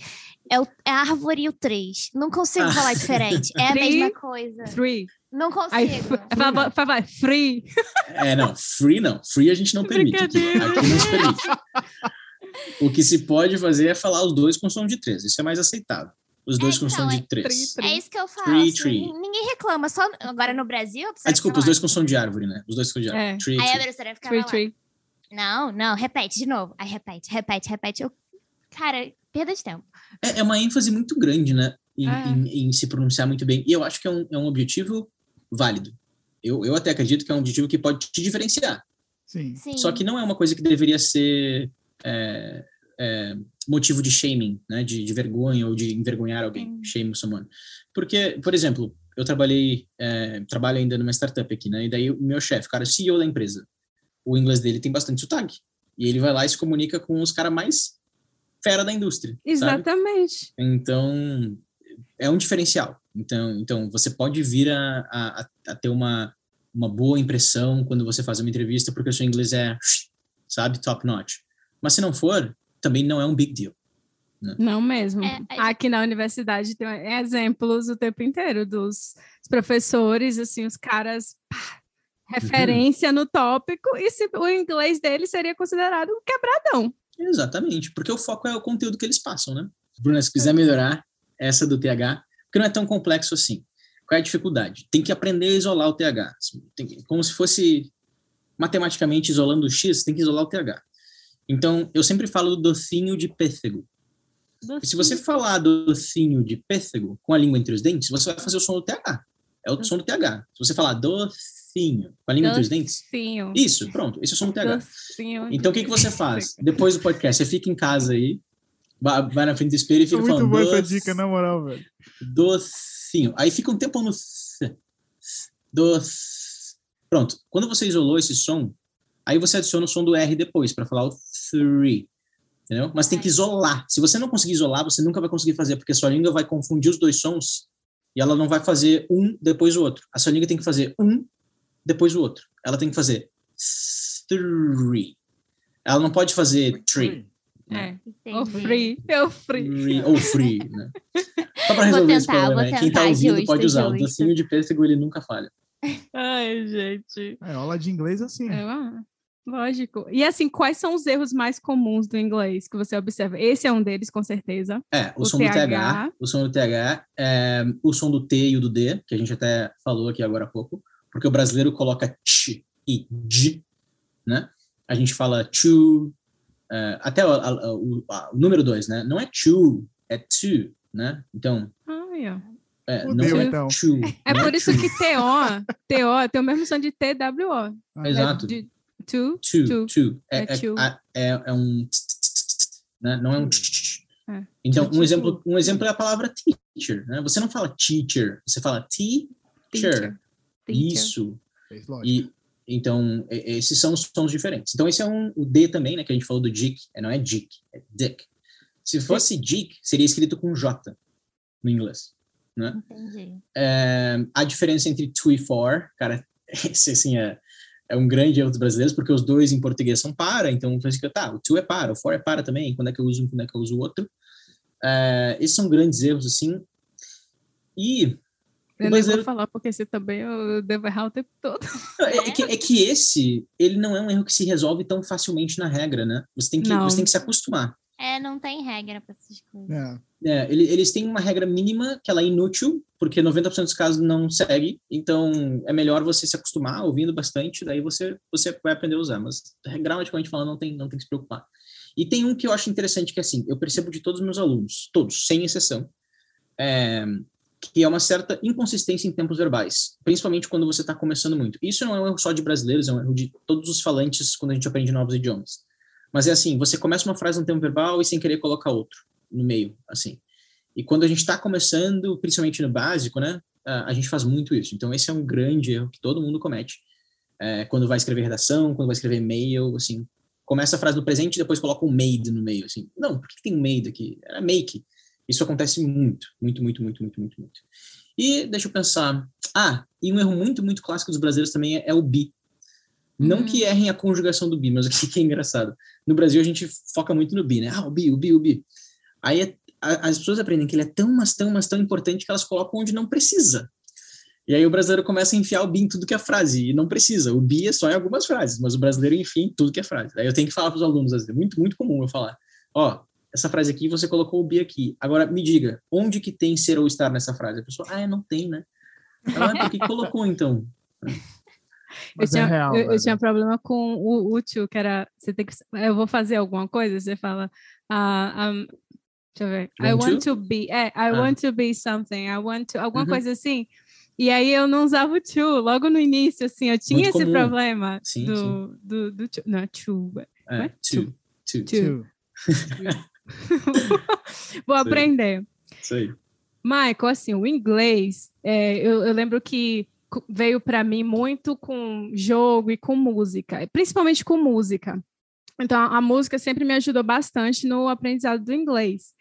É, o, é a árvore e o 3. Não consigo Ah. falar diferente. É a [laughs] mesma coisa. Free. Não Aí, consigo. fala, fala, free. É, não, free não. Free a gente não permite. Aqui, aqui não se permite. [laughs] O que se pode fazer é falar os dois com som de três. Isso é mais aceitável. Os dois É, com som então, de Tri, três. tri. É isso que eu falo. Tree, assim, tree. Ninguém reclama. Só agora no Brasil. Ah, desculpa, os dois com som de árvore, né? Os dois com som de árvore. É. Tree, Aí a professora ficava Tree, lá. tree. Não, não, repete de novo. Aí repete, repete, repete. Eu... Cara, perda de tempo. É, é uma ênfase muito grande, né? Em, É. em- em se pronunciar muito bem. E eu acho que é um, é um objetivo válido. Eu, eu até acredito que é um objetivo que pode te diferenciar. Sim. Sim. Só que não é uma coisa que deveria ser é, é, motivo de shaming, né? De, de vergonha ou de envergonhar alguém, Sim. shame someone. Porque, por exemplo, eu trabalhei, é, trabalho ainda numa startup aqui, né? E daí o meu chefe, cara, CEO da empresa, o inglês dele tem bastante sotaque. E ele vai lá e se comunica com os caras mais fera da indústria, sabe? Exatamente. Então, é um diferencial. Então, então você pode vir a, a, a- a ter uma, uma boa impressão quando você faz uma entrevista, porque o seu inglês é, sabe, top notch. Mas se não for, também não é um big deal. Não mesmo. É, a Aqui na universidade tem exemplos o tempo inteiro dos professores, assim, os caras, pá, referência no tópico, e se o inglês dele seria considerado um quebradão. Exatamente, porque o foco é o conteúdo que eles passam, né? Bruna, se quiser melhorar essa do TH, porque não é tão complexo assim. Qual é a dificuldade? Tem que aprender a isolar o TH. Tem que- como se fosse matematicamente isolando o X, tem que isolar o TH. Então, eu sempre falo do docinho de pêssego. E se você falar docinho de pêssego com a língua entre os dentes, você vai fazer o som do TH. É o som do TH. Se você falar docinho com a língua entre os dentes, Docinho. isso, pronto, esse é o som do TH. Docinho. Então, o que, que você faz? Depois do podcast, você fica em casa aí, vai na frente do espelho e fica Muito falando boa essa dica, na moral, velho. docinho. Aí fica um tempo no doce. Pronto. Quando você isolou esse som, aí você adiciona o som do R depois para falar o three. Entendeu? Mas tem que isolar. Se você não conseguir isolar, você nunca vai conseguir fazer, porque a sua língua vai confundir os dois sons e ela não vai fazer um depois do outro. A sua língua tem que fazer um depois do outro. Ela tem que fazer three. Ela não pode fazer tree. É. Entendi. O free. Eu free. Free, ou free, né? Só para resolver esse problema, né? Quem tá ouvindo justo, pode usar. O justo. docinho de pêssego, ele nunca falha. [laughs] Ai, gente. É, aula de inglês assim. É, lógico. E assim, quais são os erros mais comuns do inglês que você observa? Esse é um deles, com certeza. É, o, O som do TH. TH, o som do TH, é, o som do T e o do D, que a gente até falou aqui agora há pouco, porque o brasileiro coloca ch e d, né? A gente fala chu, é, até o, a- o- a- o número dois, né? Não é chu, é tu, né? Então, Ai, ó. é, não Fudeu, é então. chu. É não por isso que TO, TO tem o mesmo som de TWO. Ah, Exato. É de to, To, to. to. É, É é, é- é um né? não é um tss. É. Então, Tipo- um exemplo, um exemplo é a palavra teacher, né? Você não fala teacher, você fala teacher. Isso. E então, esses são os sons diferentes. Então, esse é um o D também, né, que a gente falou do dick, é, não é dick, é dick. Se fosse dick, seria escrito com J no inglês. Entendi. É, a diferença entre to e for, cara, [laughs] esse assim é, é um grande erro dos brasileiros, porque os dois em português são para, então você fica, tá, o to é para, o for é para também, quando é que eu uso um, quando é que eu uso o outro. É, esses são grandes erros, assim. E Eu nem vou falar, porque esse também eu devo errar o tempo todo. é, é que, é que esse, ele não é um erro que se resolve tão facilmente na regra, né? Você tem que, Não. você tem que se acostumar. É, não tem regra para essas coisas. É. É, ele- eles têm uma regra mínima que ela é inútil, porque 90% dos casos não segue, então é melhor você se acostumar ouvindo bastante, daí você, você vai aprender a usar, mas gramaticalmente falando não tem, não tem que se preocupar. E tem um que eu acho interessante que é assim, eu percebo de todos os meus alunos, todos, sem exceção, é, que é uma certa inconsistência em tempos verbais, principalmente quando você está começando muito. Isso não é um erro só de brasileiros, é um erro de todos os falantes quando a gente aprende novos idiomas. Mas é assim, você começa uma frase no tempo verbal e sem querer coloca outro no meio, assim. E quando a gente está começando, principalmente no básico, né, a gente faz muito isso. Então esse é um grande erro que todo mundo comete. É, quando vai escrever redação, quando vai escrever e-mail, assim, começa a frase no presente e depois coloca um made no meio, assim. Não, por que tem um made aqui? Era make. Isso acontece muito, muito, muito, muito, muito, muito, muito. E deixa eu pensar. Ah, e um erro muito, muito clássico dos brasileiros também é, é o be. Não Uhum. que errem a conjugação do be, mas o que é engraçado. No Brasil a gente foca muito no be, né? Ah, o be, o be, o be. Aí é- a- as pessoas aprendem que ele é tão, mas tão, mas tão importante que elas colocam onde não precisa. E aí o brasileiro começa a enfiar o be em tudo que é frase, e não precisa. O be é só em algumas frases, mas o brasileiro enfia em tudo que é frase. Aí eu tenho que falar para os alunos, às vezes, é muito, muito comum eu falar, ó, essa frase aqui, você colocou o be aqui. Agora, me diga, onde que tem ser ou estar nessa frase? A pessoa, ah, é, não tem, né? Ah, por que colocou, então? Eu Mas tinha, é real. eu, eu tinha problema com o útil, que era você tem que. Eu vou fazer alguma coisa, você fala. ah, um, deixa eu ver. I Want want to be. É, I Ah. want to be something. I want to. Alguma Uhum. coisa assim. E aí eu não usava o to logo no início, assim, eu tinha Muito esse comum. problema Sim, do, do, do to. Não, é to. É, Ué? to, to, To. Tio. [laughs] Vou Sim. aprender. isso aí. Michael, assim, o inglês, é, eu, eu lembro que veio para mim muito com jogo e com música, principalmente com música. Então, a, música sempre me ajudou bastante no aprendizado do inglês.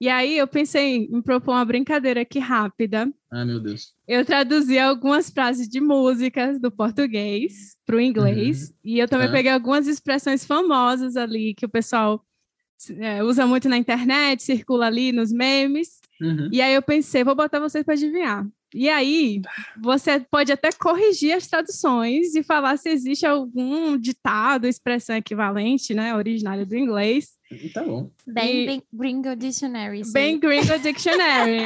E aí eu pensei em propor uma brincadeira aqui rápida. Ah, meu Deus. Eu traduzi algumas frases de músicas do português para o inglês. E eu também Tá. peguei algumas expressões famosas ali que o pessoal é, usa muito na internet, circula ali nos memes. Uhum. E aí eu pensei, vou botar vocês para adivinhar. E aí, você pode até corrigir as traduções e falar se existe algum ditado, expressão equivalente, né, originária do inglês, Tá bom. Bem, E- bem Gringo Dictionary. isso bem. Gringo Dictionary.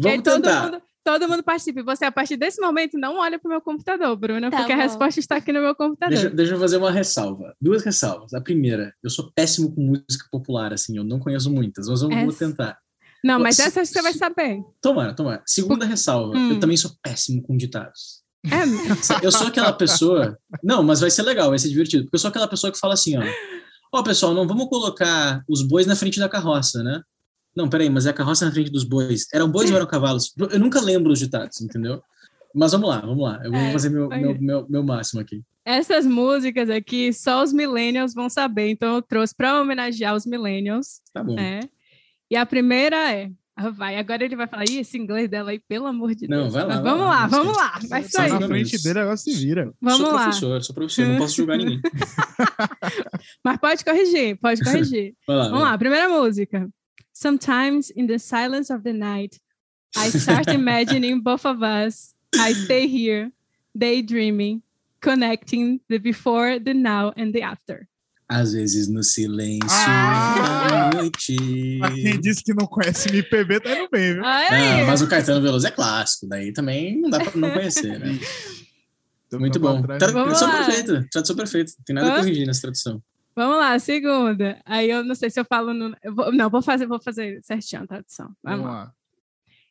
e aí Vamos todo tentar. mundo, todo mundo participa. E você, a partir desse momento, não olha para o meu computador, Bruna, Tá porque a bom. resposta está aqui no meu computador. Deixa, deixa eu fazer uma ressalva. Duas ressalvas. A primeira, eu sou péssimo com música popular, assim, eu não conheço muitas, mas vamos, vou tentar. Não, mas Se- essa você vai saber. Tomara, tomara. Segunda ressalva, Hum. eu também sou péssimo com ditados. É, Eu sou aquela pessoa. Não, mas vai ser legal, vai ser divertido. Porque eu sou aquela pessoa que fala assim, ó. Ó, pessoal, não vamos colocar os bois na frente da carroça, né? Não, peraí, mas é a carroça na frente dos bois. Eram bois ou eram cavalos? Eu nunca lembro os ditados, entendeu? Mas vamos lá, vamos lá. Eu vou É, fazer meu, meu, meu, meu máximo aqui. essas músicas aqui, só os millennials vão saber. Então, eu trouxe para homenagear os millennials. Tá bom. É. E a primeira é. ah, Vai, agora ele vai falar, Ih, esse inglês dela aí, pelo amor de Não, Deus. vai lá, Mas vamos lá, lá, não vamos lá, vai Só Só sair. na Não, frente dele, agora se vira. Vamos sou lá. professor, sou professor, não posso julgar ninguém. [laughs] Mas pode corrigir, pode corrigir. [laughs] Vai lá. vamos vai lá, primeira música. Sometimes in the silence of the night, I start imagining both of us. I stay here, daydreaming, connecting the before, the now, and the after. Às vezes no silêncio Ah! da noite. Quem disse que não conhece MPB, tá indo bem, viu? Ai, Ah, mas o Caetano Veloso é clássico, daí também não dá pra não conhecer, né? Tô Muito pra bom. Tradução perfeita, tradução perfeita. Não tem nada a corrigir nessa tradução. Vamos lá, segunda. Aí eu não sei se eu falo no. eu vou- não, vou fazer, vou fazer certinho a tradução. Vamos, Vamos lá. lá.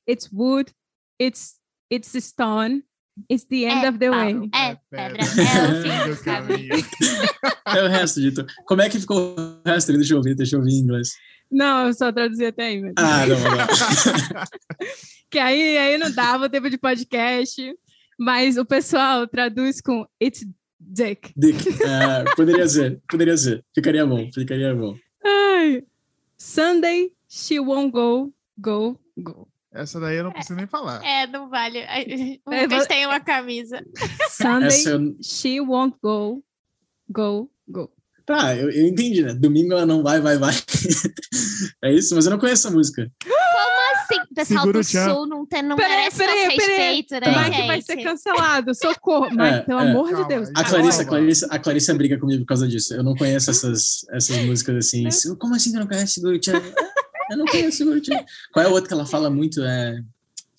It's wood, it's it's stone, it's the end É of the way. É pedra, é o [laughs] fim do caminho. É o resto, Dito. Como é que ficou o resto? Deixa eu ouvir, deixa eu ouvir em inglês. Não, eu só traduzi até aí, mesmo. Ah, não, lá. [laughs] Que aí, aí não dava tempo de podcast, mas o pessoal traduz com it's dick. Dick. Ah, poderia ser, poderia ser. Ficaria bom, ficaria bom. Ai. Sunday, she won't go, go, go. Essa daí eu não preciso nem falar. É, não vale. O [laughs] É, vou- tem uma camisa. [laughs] Sunday, eu... she won't go, go, go. Tá, eu, eu entendi, né? Domingo ela não vai, vai, vai. [laughs] é isso, mas eu não conheço essa música. Como assim? O pessoal Segura do sul não, tem, não Peraí, merece peraí, nosso peraí. respeito, né, Mike gente? vai ser cancelado. Socorro. É, pelo é. amor de Calma, Deus. aí. A Clarissa, a. Clarissa, a Clarissa briga comigo por causa disso. Eu não conheço essas, essas músicas assim. Como assim você não conhece Seguro Tchan? Eu não conheço. Qual é a outra que ela fala muito? É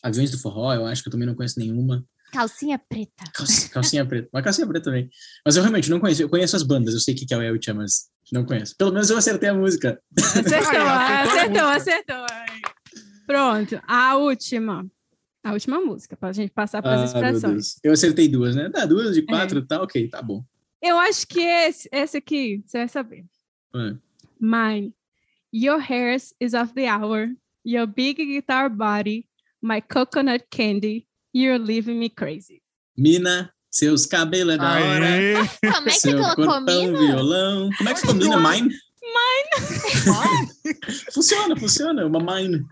Aviões do Forró, eu acho que eu também não conheço nenhuma. Calcinha preta. Calcinha, calcinha preta. Uma calcinha preta também. Mas eu realmente não conheço. Eu conheço as bandas, eu sei o que que é o El mas não conheço. Pelo menos eu acertei a música. Acertou, [laughs] acertou acertou. Pronto, a última. A última música, para a gente passar para as Ah, expressões. Eu acertei duas, né? Dá duas de quatro, tá ok, tá bom. Eu acho que esse, esse aqui, você vai saber. É. Mine. Your hair is of the hour. Your big guitar body. My coconut candy. You're leaving me crazy. Mina, seus cabelos é da hora. Como é que Seu colocou corpão, mina? violão. Como é que ficou mina? Mine? [laughs] funciona, funciona. Uma mine.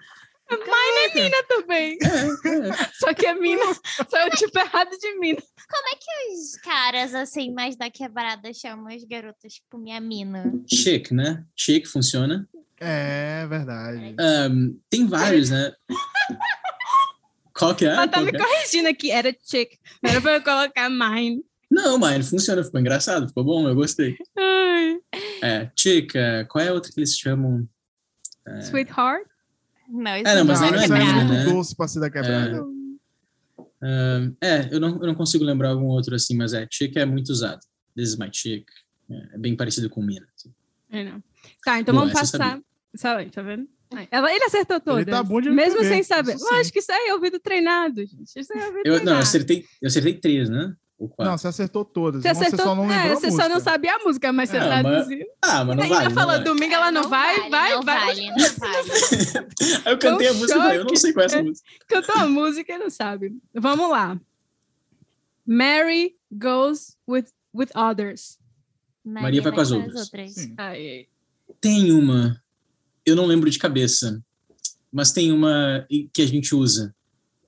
Mine é mina também. É, é. Só que é mina. Só é o tipo errado de mina. Os caras, assim, mais da quebrada chamam as garotas, tipo, minha mina. Chic, né? Chic funciona. É verdade. Ahn, tem vários, né? Qual que é? Ela tá Qual me é? corrigindo aqui. Era chick. Não era pra eu colocar mine. Não, mine, funciona. Ficou engraçado, ficou bom, eu gostei. Ai. É, chic, é, qual é a outra que eles chamam? Sweetheart. Não, isso É, não, mas é aí não é mina, quebrada. né? doce pra ser da quebrada. Ahn, é, eu não, eu não consigo lembrar algum outro assim, mas é, chic é muito usado. This is my chic. É, é bem parecido com mina. assim. É, não. Tá, então Boa, vamos passar. Sabe, tá vendo? Aí, Ela, ele acertou todas. tá bom de Mesmo sem saber. Lógico que isso aí é ouvido treinado, gente. Isso aí é ouvido Eu, não, eu treinado. acertei, eu acertei três, né? Não, você acertou todas. Você mas acertou. Você só não lembrou é, a você só não música. sabia a música, mas você Ah, mas- traduziu. ah, mas não falou vale. domingo, ela não, vai, vale, vai, não vai. Vale, não vale. [laughs] Aí eu cantei a música eu não sei qual é essa É. música. [laughs] Cantou a música e não sabe. Vamos lá. Mary goes with, with others. Maria vai com as outras. outras. Sim. Aí. Tem uma, eu não lembro de cabeça, mas tem uma que a gente usa.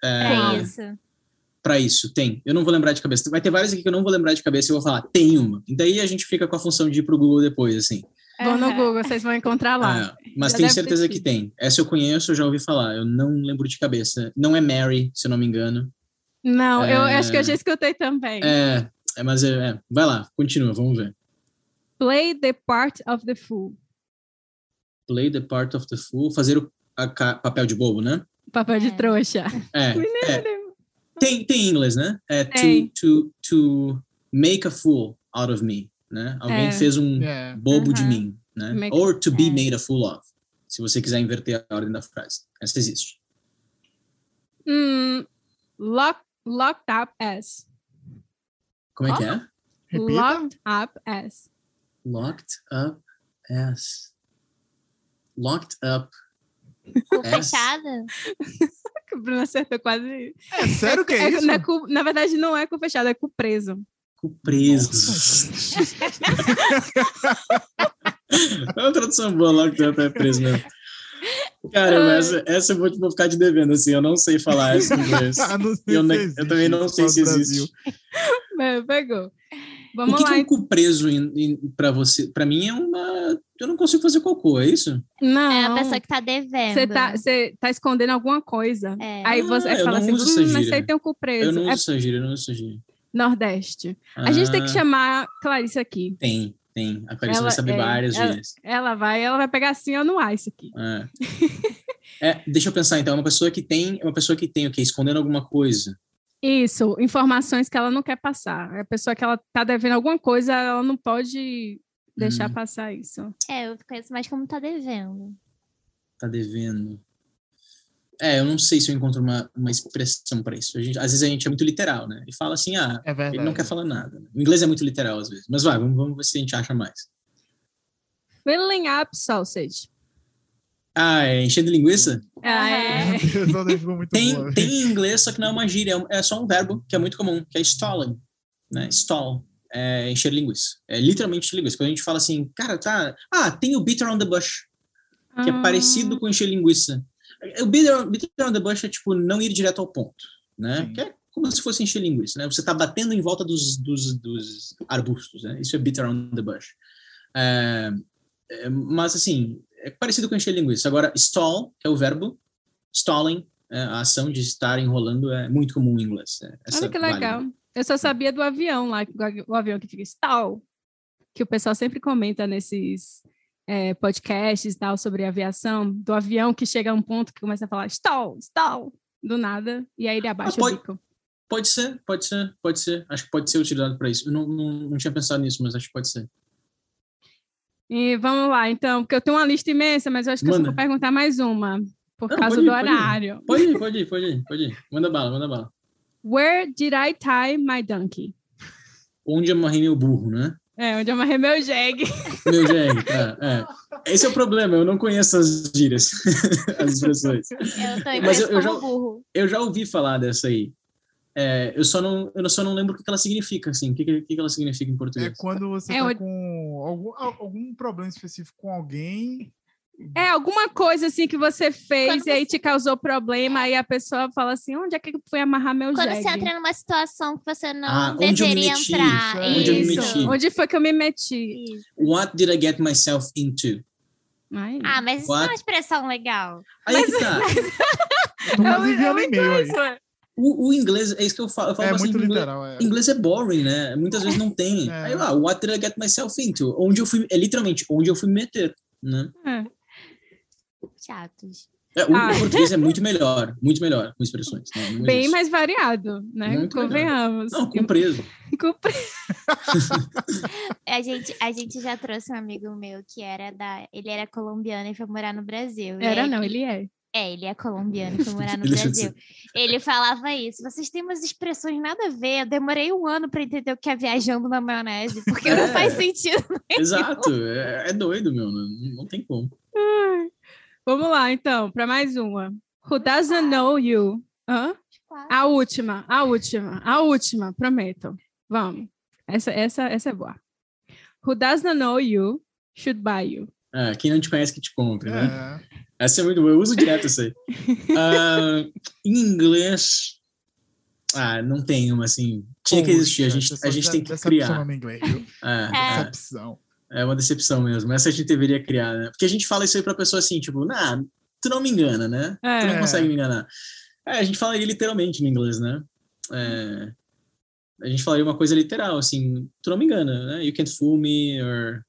É, Pra isso. Pra isso, tem. Eu não vou lembrar de cabeça. Vai ter várias aqui que eu não vou lembrar de cabeça e eu vou falar, tem uma. E daí a gente fica com a função de ir pro Google depois, assim. Vão no. Google, vocês vão encontrar lá. Ah, mas Já tenho certeza que tem. Essa eu conheço, eu já ouvi falar. Eu não lembro de cabeça. Não é Mary, se eu não me engano. Não, eu É. acho que eu já escutei também. É, é mas é, é. vai lá, continua, vamos ver. Play the part of the fool. Play the part of the fool, fazer o papel de bobo, né? Papel de É. trouxa. É, [laughs] é. Tem, tem em inglês, né? É Tem. to, to, to make a fool out of me, né? Alguém É. fez um É. bobo de Aham. mim, né? Make- Or to be é. made a fool of. Se você quiser inverter a ordem da frase. Essa existe. Hum, lock, locked up as. Como é que é? Repita. Locked up as. Locked up as. Locked up. As. fechada? [laughs] O Bruno acertou quase. É sério que é, isso? não cu- na verdade, não é com fechado, é com preso. Com preso. [laughs] é uma tradução boa, locked up é preso mesmo. Cara, essa, essa eu vou, vou ficar te devendo, assim, eu não sei falar essa em inglês. [laughs] Ah, não sei Eu, eu também não sei se existe. É, pegou. O Vamos que, que lá. é um cu preso pra você? Pra mim é uma. Eu não consigo fazer cocô, é isso? Não. É a pessoa que tá devendo. Você tá, você tá escondendo alguma coisa. É. Aí você Ah, fala não assim, hum, mas aí tem um cu preso. Eu não uso É essa gíria, eu não uso essa gíria. Nordeste. A gente tem que Ah, chamar Clarice aqui. Tem, tem. A Clarice Ela- vai saber é, várias ela- gírias. Ela vai, ela vai pegar assim ou no ar isso aqui. É. É, deixa eu pensar então, é uma pessoa que tem, é uma pessoa que tem o quê? Escondendo alguma coisa. Isso, informações que ela não quer passar. A pessoa que ela tá devendo alguma coisa, ela não pode deixar Hum. passar isso. É, eu conheço mais como tá devendo. Tá devendo. É, eu não sei se eu encontro uma, uma expressão para isso. A gente, às vezes a gente é muito literal, né? E fala assim, ah, É ele não quer falar nada. O inglês é muito literal às vezes. Mas vai, vamos, vamos ver se a gente acha mais. Filling up sausage. Ah, é enchendo linguiça? Ah, é. [laughs] Tem, boa. tem em inglês, só que não é uma gíria, é é só um verbo que é muito comum, que é stalling, né? Stall, é encher linguiça. É literalmente encher linguiça. Quando a gente fala assim, cara, tá... Ah, tem o beat around the bush, que é Ah, parecido com encher linguiça. O beat around, beat around the bush é, tipo, não ir direto ao ponto, né? Sim. Que é como se fosse encher linguiça, né? Você tá batendo em volta dos, dos, dos arbustos, né? Isso é beat around the bush. É, é, mas, assim, é parecido com encher linguiça. Agora, stall, que é o verbo, stalling, é, a ação de estar enrolando é muito comum em inglês. É, Olha que legal. Válida. Eu só sabia do avião lá, o avião que fica stall, que o pessoal sempre comenta nesses é, podcasts tal sobre aviação, do avião que chega a um ponto que começa a falar stall, stall, do nada, e aí ele abaixa ah, pode, o bico. Pode ser, pode ser, pode ser. Acho que pode ser utilizado para isso. Eu não, não, não tinha pensado nisso, mas acho que pode ser. E vamos lá, então, porque eu tenho uma lista imensa, mas eu acho que Manda. eu vou perguntar mais uma, por não, causa do ir, horário. Pode ir, [laughs] pode ir, pode ir, pode ir. Manda bala, manda bala. Where did I tie my donkey? Onde eu amarrei meu burro, né? É, onde eu amarrei meu jegue. [laughs] Meu jegue, é, é. Esse é o problema, eu não conheço as gírias, [laughs] as expressões. Eu Mas eu, eu, já, burro. eu já ouvi falar dessa aí. É, eu só não eu só não lembro o que ela significa, assim. O que, que, ela significa em português? É quando você é, tá eu... com algum, algum problema específico com alguém. É alguma coisa assim que você fez quando e aí te causou problema, aí a pessoa fala assim: onde é que eu fui amarrar meu Quando jegue? você entra numa situação que você não ah, deveria entrar. Isso. Onde eu me meti. Onde foi que eu me meti? Isso. What did I get myself into? Ai. Ah, mas isso What? é uma expressão legal. Aí mas, que tá. [laughs] Mas... eu, eu, eu, eu, o, o, inglês, é isso que eu falo. Eu falo é assim, muito inglês, literal. É. Inglês é boring, né? Muitas vezes não tem. [laughs] É. Aí lá, what did I get myself into? Onde eu fui, é literalmente, onde eu fui me meter, né? É. Chatos. É, o, ah. português é muito [laughs] melhor, muito melhor com expressões. Né? Bem mais variado, né? Muito Convenhamos. Melhor. Não, compreso. [laughs] compreso. a, gente, a gente já trouxe um amigo meu que era da. Ele era colombiano e foi morar no Brasil. Era, não, ele é. É, ele é colombiano foi morar no Brasil. Ele falava isso. Vocês têm umas expressões nada a ver. Eu demorei um ano para entender o que é viajando na maionese, porque é. não faz sentido. [laughs] Nenhum. Exato. É, é, doido, meu. Não, não tem como. Vamos lá, então, para mais uma. Who doesn't know you? Hã? A última, a última, a última, prometo. Vamos. Essa, essa, essa é boa. Who doesn't know you should buy you. Ah, quem não te conhece que te compre, né? É. Essa é muito boa, eu uso direto isso aí. Uh, [laughs] em inglês, ah, não tem uma assim. Tinha Poxa, que existir, a gente, a gente tem que criar. Inglês? É, é. É uma decepção mesmo. Essa a gente deveria criar, né? Porque a gente fala isso aí pra pessoa assim, tipo, nah, tu não me engana, né? É. Tu não consegue me enganar. É, a gente falaria literalmente no inglês, né? É, a gente falaria uma coisa literal, assim, tu não me engana, né? You can't fool me, or...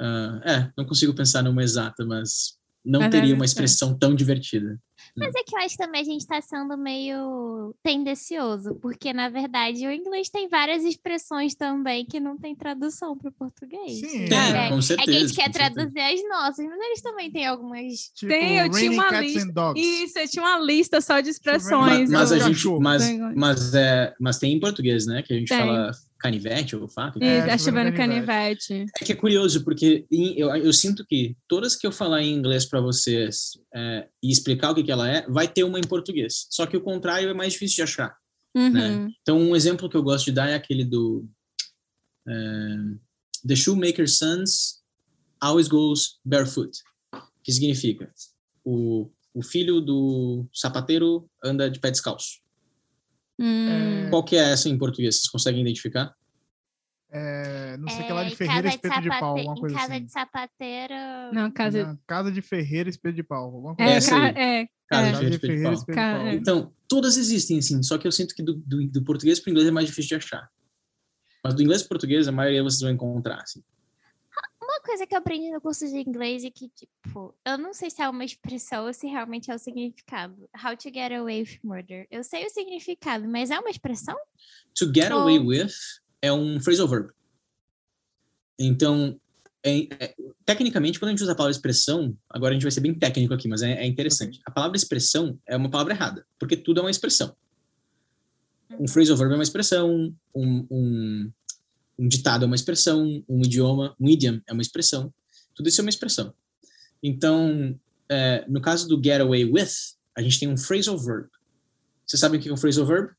Uh, é, não consigo pensar numa exata, mas não uhum, teria uma expressão tão divertida. Mas é que eu acho que também a gente está sendo meio tendencioso, porque na verdade o inglês tem várias expressões também que não tem tradução para o português. Sim, tem, é, com certeza. É que a gente quer traduzir as nossas, mas eles também têm algumas. Tipo, tem, eu tinha uma lista. Isso, eu tinha uma lista só de expressões. Mas, mas a gente, mas, mas, é, mas tem em português, né? Que a gente tem. fala canivete ou faca? É, tá chovendo canivete. É que é curioso, porque eu, eu sinto que todas que eu falar em inglês para vocês é, e explicar o que, que ela é, vai ter uma em português. Só que o contrário é mais difícil de achar. Né? Uhum. Né? Então, um exemplo que eu gosto de dar é aquele do é, The shoemaker's sons always goes barefoot. Que significa o, o filho do sapateiro anda de pé descalço. Hum. Qual que é essa em português? Vocês conseguem identificar? É, não sei o que lá de Ferreira, espeto de, de pau, alguma coisa casa assim. de sapateiro. Não, casa não, casa de Ferreira, espeto de pau, alguma coisa. É, assim. ca... é, casa é. de Ferreira, espeto de pau. Espeto de pau. Então, todas existem assim, só que eu sinto que do, do, do português para o inglês é mais difícil de achar. Mas do inglês para português a maioria vocês vão encontrar assim. Uma coisa que eu aprendi no curso de inglês é que, tipo, eu não sei se é uma expressão ou se realmente é o significado. How to get away with murder. Eu sei o significado, mas é uma expressão? To get ou... away with é um phrasal verb. Então, é, é, tecnicamente, quando a gente usa a palavra expressão, agora a gente vai ser bem técnico aqui, mas é, é interessante. A palavra expressão é uma palavra errada, porque tudo é uma expressão. Um uhum. phrasal verb é uma expressão, um, um, um ditado é uma expressão, um idioma, um idiom é uma expressão. Tudo isso é uma expressão. Então, é, no caso do get away with, a gente tem um phrasal verb. Você sabe o que é um phrasal verb?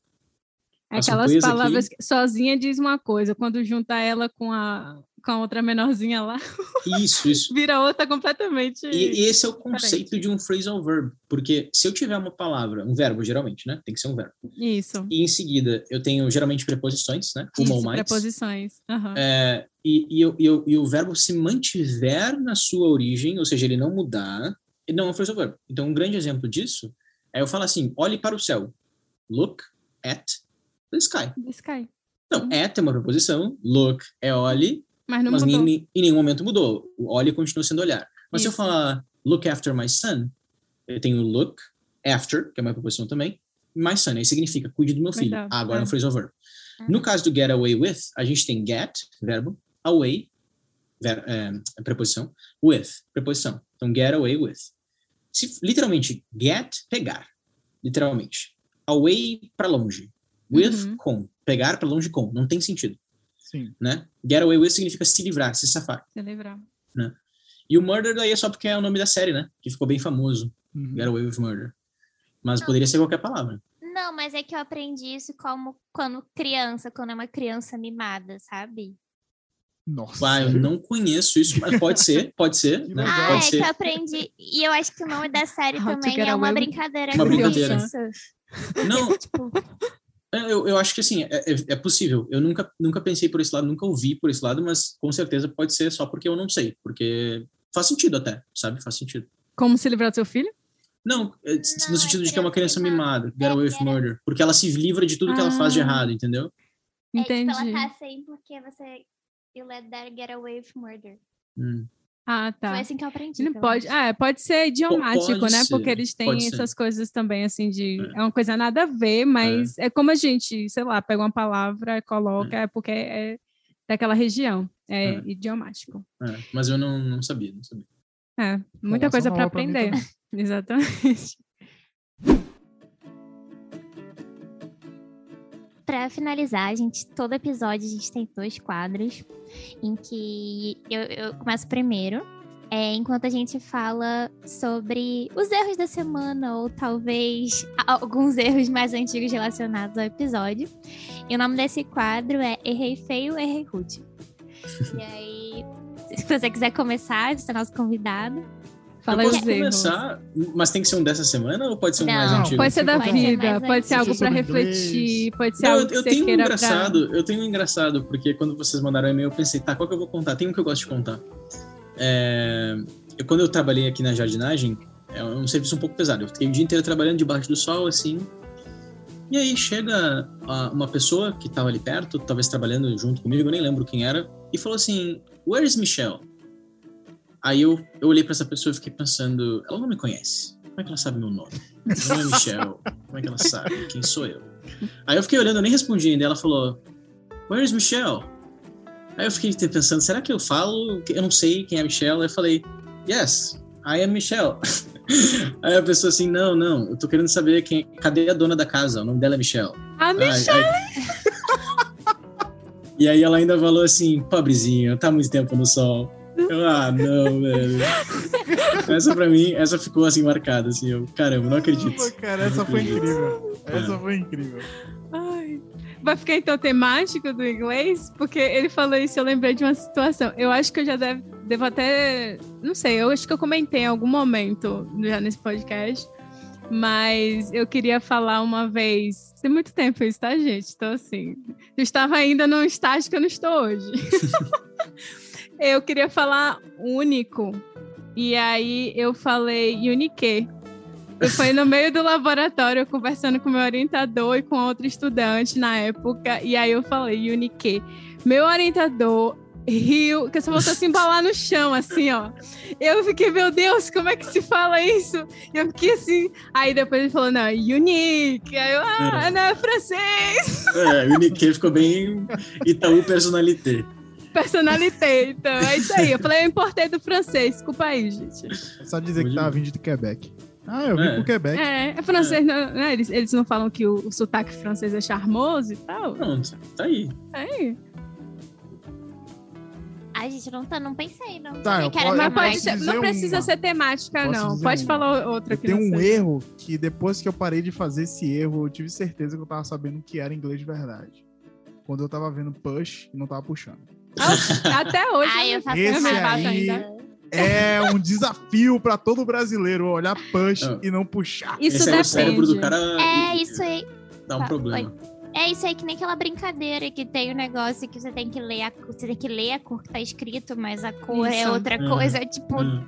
Aquelas palavras aqui. que sozinha diz uma coisa, quando junta ela com a, com a outra menorzinha lá. [laughs] Isso, isso. Vira outra completamente. E, e esse é o conceito diferente. de um phrasal verb, porque se eu tiver uma palavra, um verbo geralmente, né? Tem que ser um verbo. Isso. E em seguida eu tenho geralmente preposições, né? Uma isso, ou mais. Preposições. Uhum. É, e, e, eu, e, eu, e o verbo se mantiver na sua origem, ou seja, ele não mudar, ele não é um phrasal verb. Então um grande exemplo disso Aí eu falo assim, olhe para o céu. Look at the sky. The sky. Então, é uma preposição, look é olhe, Mas mas em, em nenhum momento mudou. O olhe continua sendo olhar. Mas se eu Isso. falar look after my son, eu tenho look after, que é uma preposição também, my son. Aí significa cuide do meu filho. Ah, agora é é. um phrasal verb. No caso do get away with, a gente tem get, verbo, away, ver, é, é preposição, with, preposição. Então, get away with. Se, literalmente, get, pegar. Literalmente. Away, para longe. With, Uhum. com. Pegar para longe com. Não tem sentido, Sim. né? Get away with significa se livrar, se safar. Se lembrar. E o murder daí é só porque é o nome da série, né? Que ficou bem famoso. Uhum. Get away with murder. Mas poderia ser qualquer palavra. Não, mas é que eu aprendi isso como quando criança, quando é uma criança mimada, sabe? Nossa. Ah, eu não conheço isso, mas pode ser, pode ser, né? Ah, Pode é ser. que eu aprendi. E eu acho que o nome da série How também é uma brincadeira Uma com brincadeira. isso. Não, Tipo, eu, eu acho que assim, é, é- é possível. Eu nunca, nunca pensei por esse lado, nunca ouvi por esse lado, mas com certeza pode ser só porque eu não sei. Porque faz sentido até, sabe? Faz sentido. Como se livrar do seu filho? Não, é, Não, no é sentido de que é uma criança mimada. Get É, away with murder. Porque ela se livra de tudo que ela faz de Ah. errado, entendeu? Entendi. É, tipo, ela tá sem porque você. You let that get away with murder. Hum. Ah, tá. Foi assim que eu aprendi. Não pode, ah, é, pode ser idiomático, pode né? ser, Porque eles têm pode ser. essas coisas também, assim, de. É. É, uma coisa nada a ver, mas é. como a gente, sei lá, pega uma palavra, coloca, é, porque é daquela região. É, É. idiomático. É, mas eu não, não sabia, não sabia. É, muita coisa para aprender. [laughs] Exatamente. Pra finalizar, a gente, todo episódio a gente tem dois quadros em que eu, eu começo primeiro, é, enquanto a gente fala sobre os erros da semana ou talvez alguns erros mais antigos relacionados ao episódio. E o nome desse quadro é Errei Feio, Errei Rude. [laughs] e aí, se você quiser começar, você é nosso convidado. Fala eu os posso erros. começar, mas tem que ser um dessa semana ou pode ser um mais Não, antigo? Pode ser da Pode ser vida, mais pode ser algo para refletir, pode ser Não, algo eu, que eu você tenho um queira pra... engraçado, eu tenho um engraçado, porque quando vocês mandaram e-mail, eu pensei, tá, qual que eu vou contar? Tem um que eu gosto de contar. É, eu, quando eu trabalhei aqui na jardinagem, é um serviço um pouco pesado. Eu fiquei o dia inteiro trabalhando debaixo do sol, assim. E aí chega uma pessoa que estava ali perto, talvez trabalhando junto comigo, eu nem lembro quem era, e falou assim: Where is Michelle? Aí eu, eu olhei para essa pessoa e fiquei pensando: ela não me conhece. Como é que ela sabe meu nome? Meu nome é Michelle. Como é que ela sabe? Quem sou eu? Aí eu fiquei olhando, eu nem respondi ainda. Ela falou: Where is Michelle? Aí eu fiquei pensando: será que eu falo? Eu não sei quem é Michelle. Aí eu falei: Yes, I am Michelle. [laughs] Aí a pessoa assim: Não, não, eu tô querendo saber quem, cadê a dona da casa? O nome dela é Michelle. Ah, Ai, Michelle! ai. [laughs] E aí ela ainda falou assim, pobrezinho, tá muito tempo no sol. Eu, ah, não, velho. Essa pra mim, essa ficou assim marcada, assim, eu, caramba, não acredito. Pô, cara, essa foi incrível. É. Essa foi incrível. Ai. Vai ficar então temático do inglês? Porque ele falou isso, eu lembrei de uma situação. Eu acho que eu já deve, devo até. Não sei, eu acho que eu comentei em algum momento já nesse podcast. Mas eu queria falar uma vez. Tem muito tempo isso, tá, gente? Então, assim. Eu estava ainda num estágio que eu não estou hoje. [laughs] eu queria falar único. E aí eu falei unique. Eu fui no meio do laboratório conversando com meu orientador e com outro estudante na época, e aí eu falei, Unique. Meu orientador riu, que só voltou a se embalar no chão, assim, ó. Eu fiquei, meu Deus, como é que se fala isso? E eu fiquei assim. Aí depois ele falou, não, unique. Aí eu, ah, não, é francês. É, Nikkei ficou bem Itaú Personalité. Personalité. Então, é isso aí. Eu falei, eu importei do francês. Desculpa aí, gente. É só dizer que tava vindo de Quebec. Ah, eu vim É. pro Quebec. É, é francês, não, né? Eles, eles não falam que o, o sotaque francês é charmoso e tal? Pronto, tá aí. Aí. Ai, gente, não, tá, não pensei, não. Tá, eu quero Mas pode ser, não precisa uma. ser temática, Posso não. Pode uma. falar outra que Tem um seja. erro que depois que eu parei de fazer esse erro, eu tive certeza que eu tava sabendo que era inglês de verdade. Quando eu tava vendo push e não tava puxando. Até hoje. Ai, eu faço Esse aí- ainda. É um desafio pra todo brasileiro olhar push Ah. e não puxar. Isso Esse é o cérebro do depende. cara É isso aí. dá um Tá, problema. É isso aí que nem aquela brincadeira que tem o negócio que você tem que ler a, você tem que ler a cor que tá escrito, mas a cor é Isso. outra Hum. coisa. Tipo, Hum.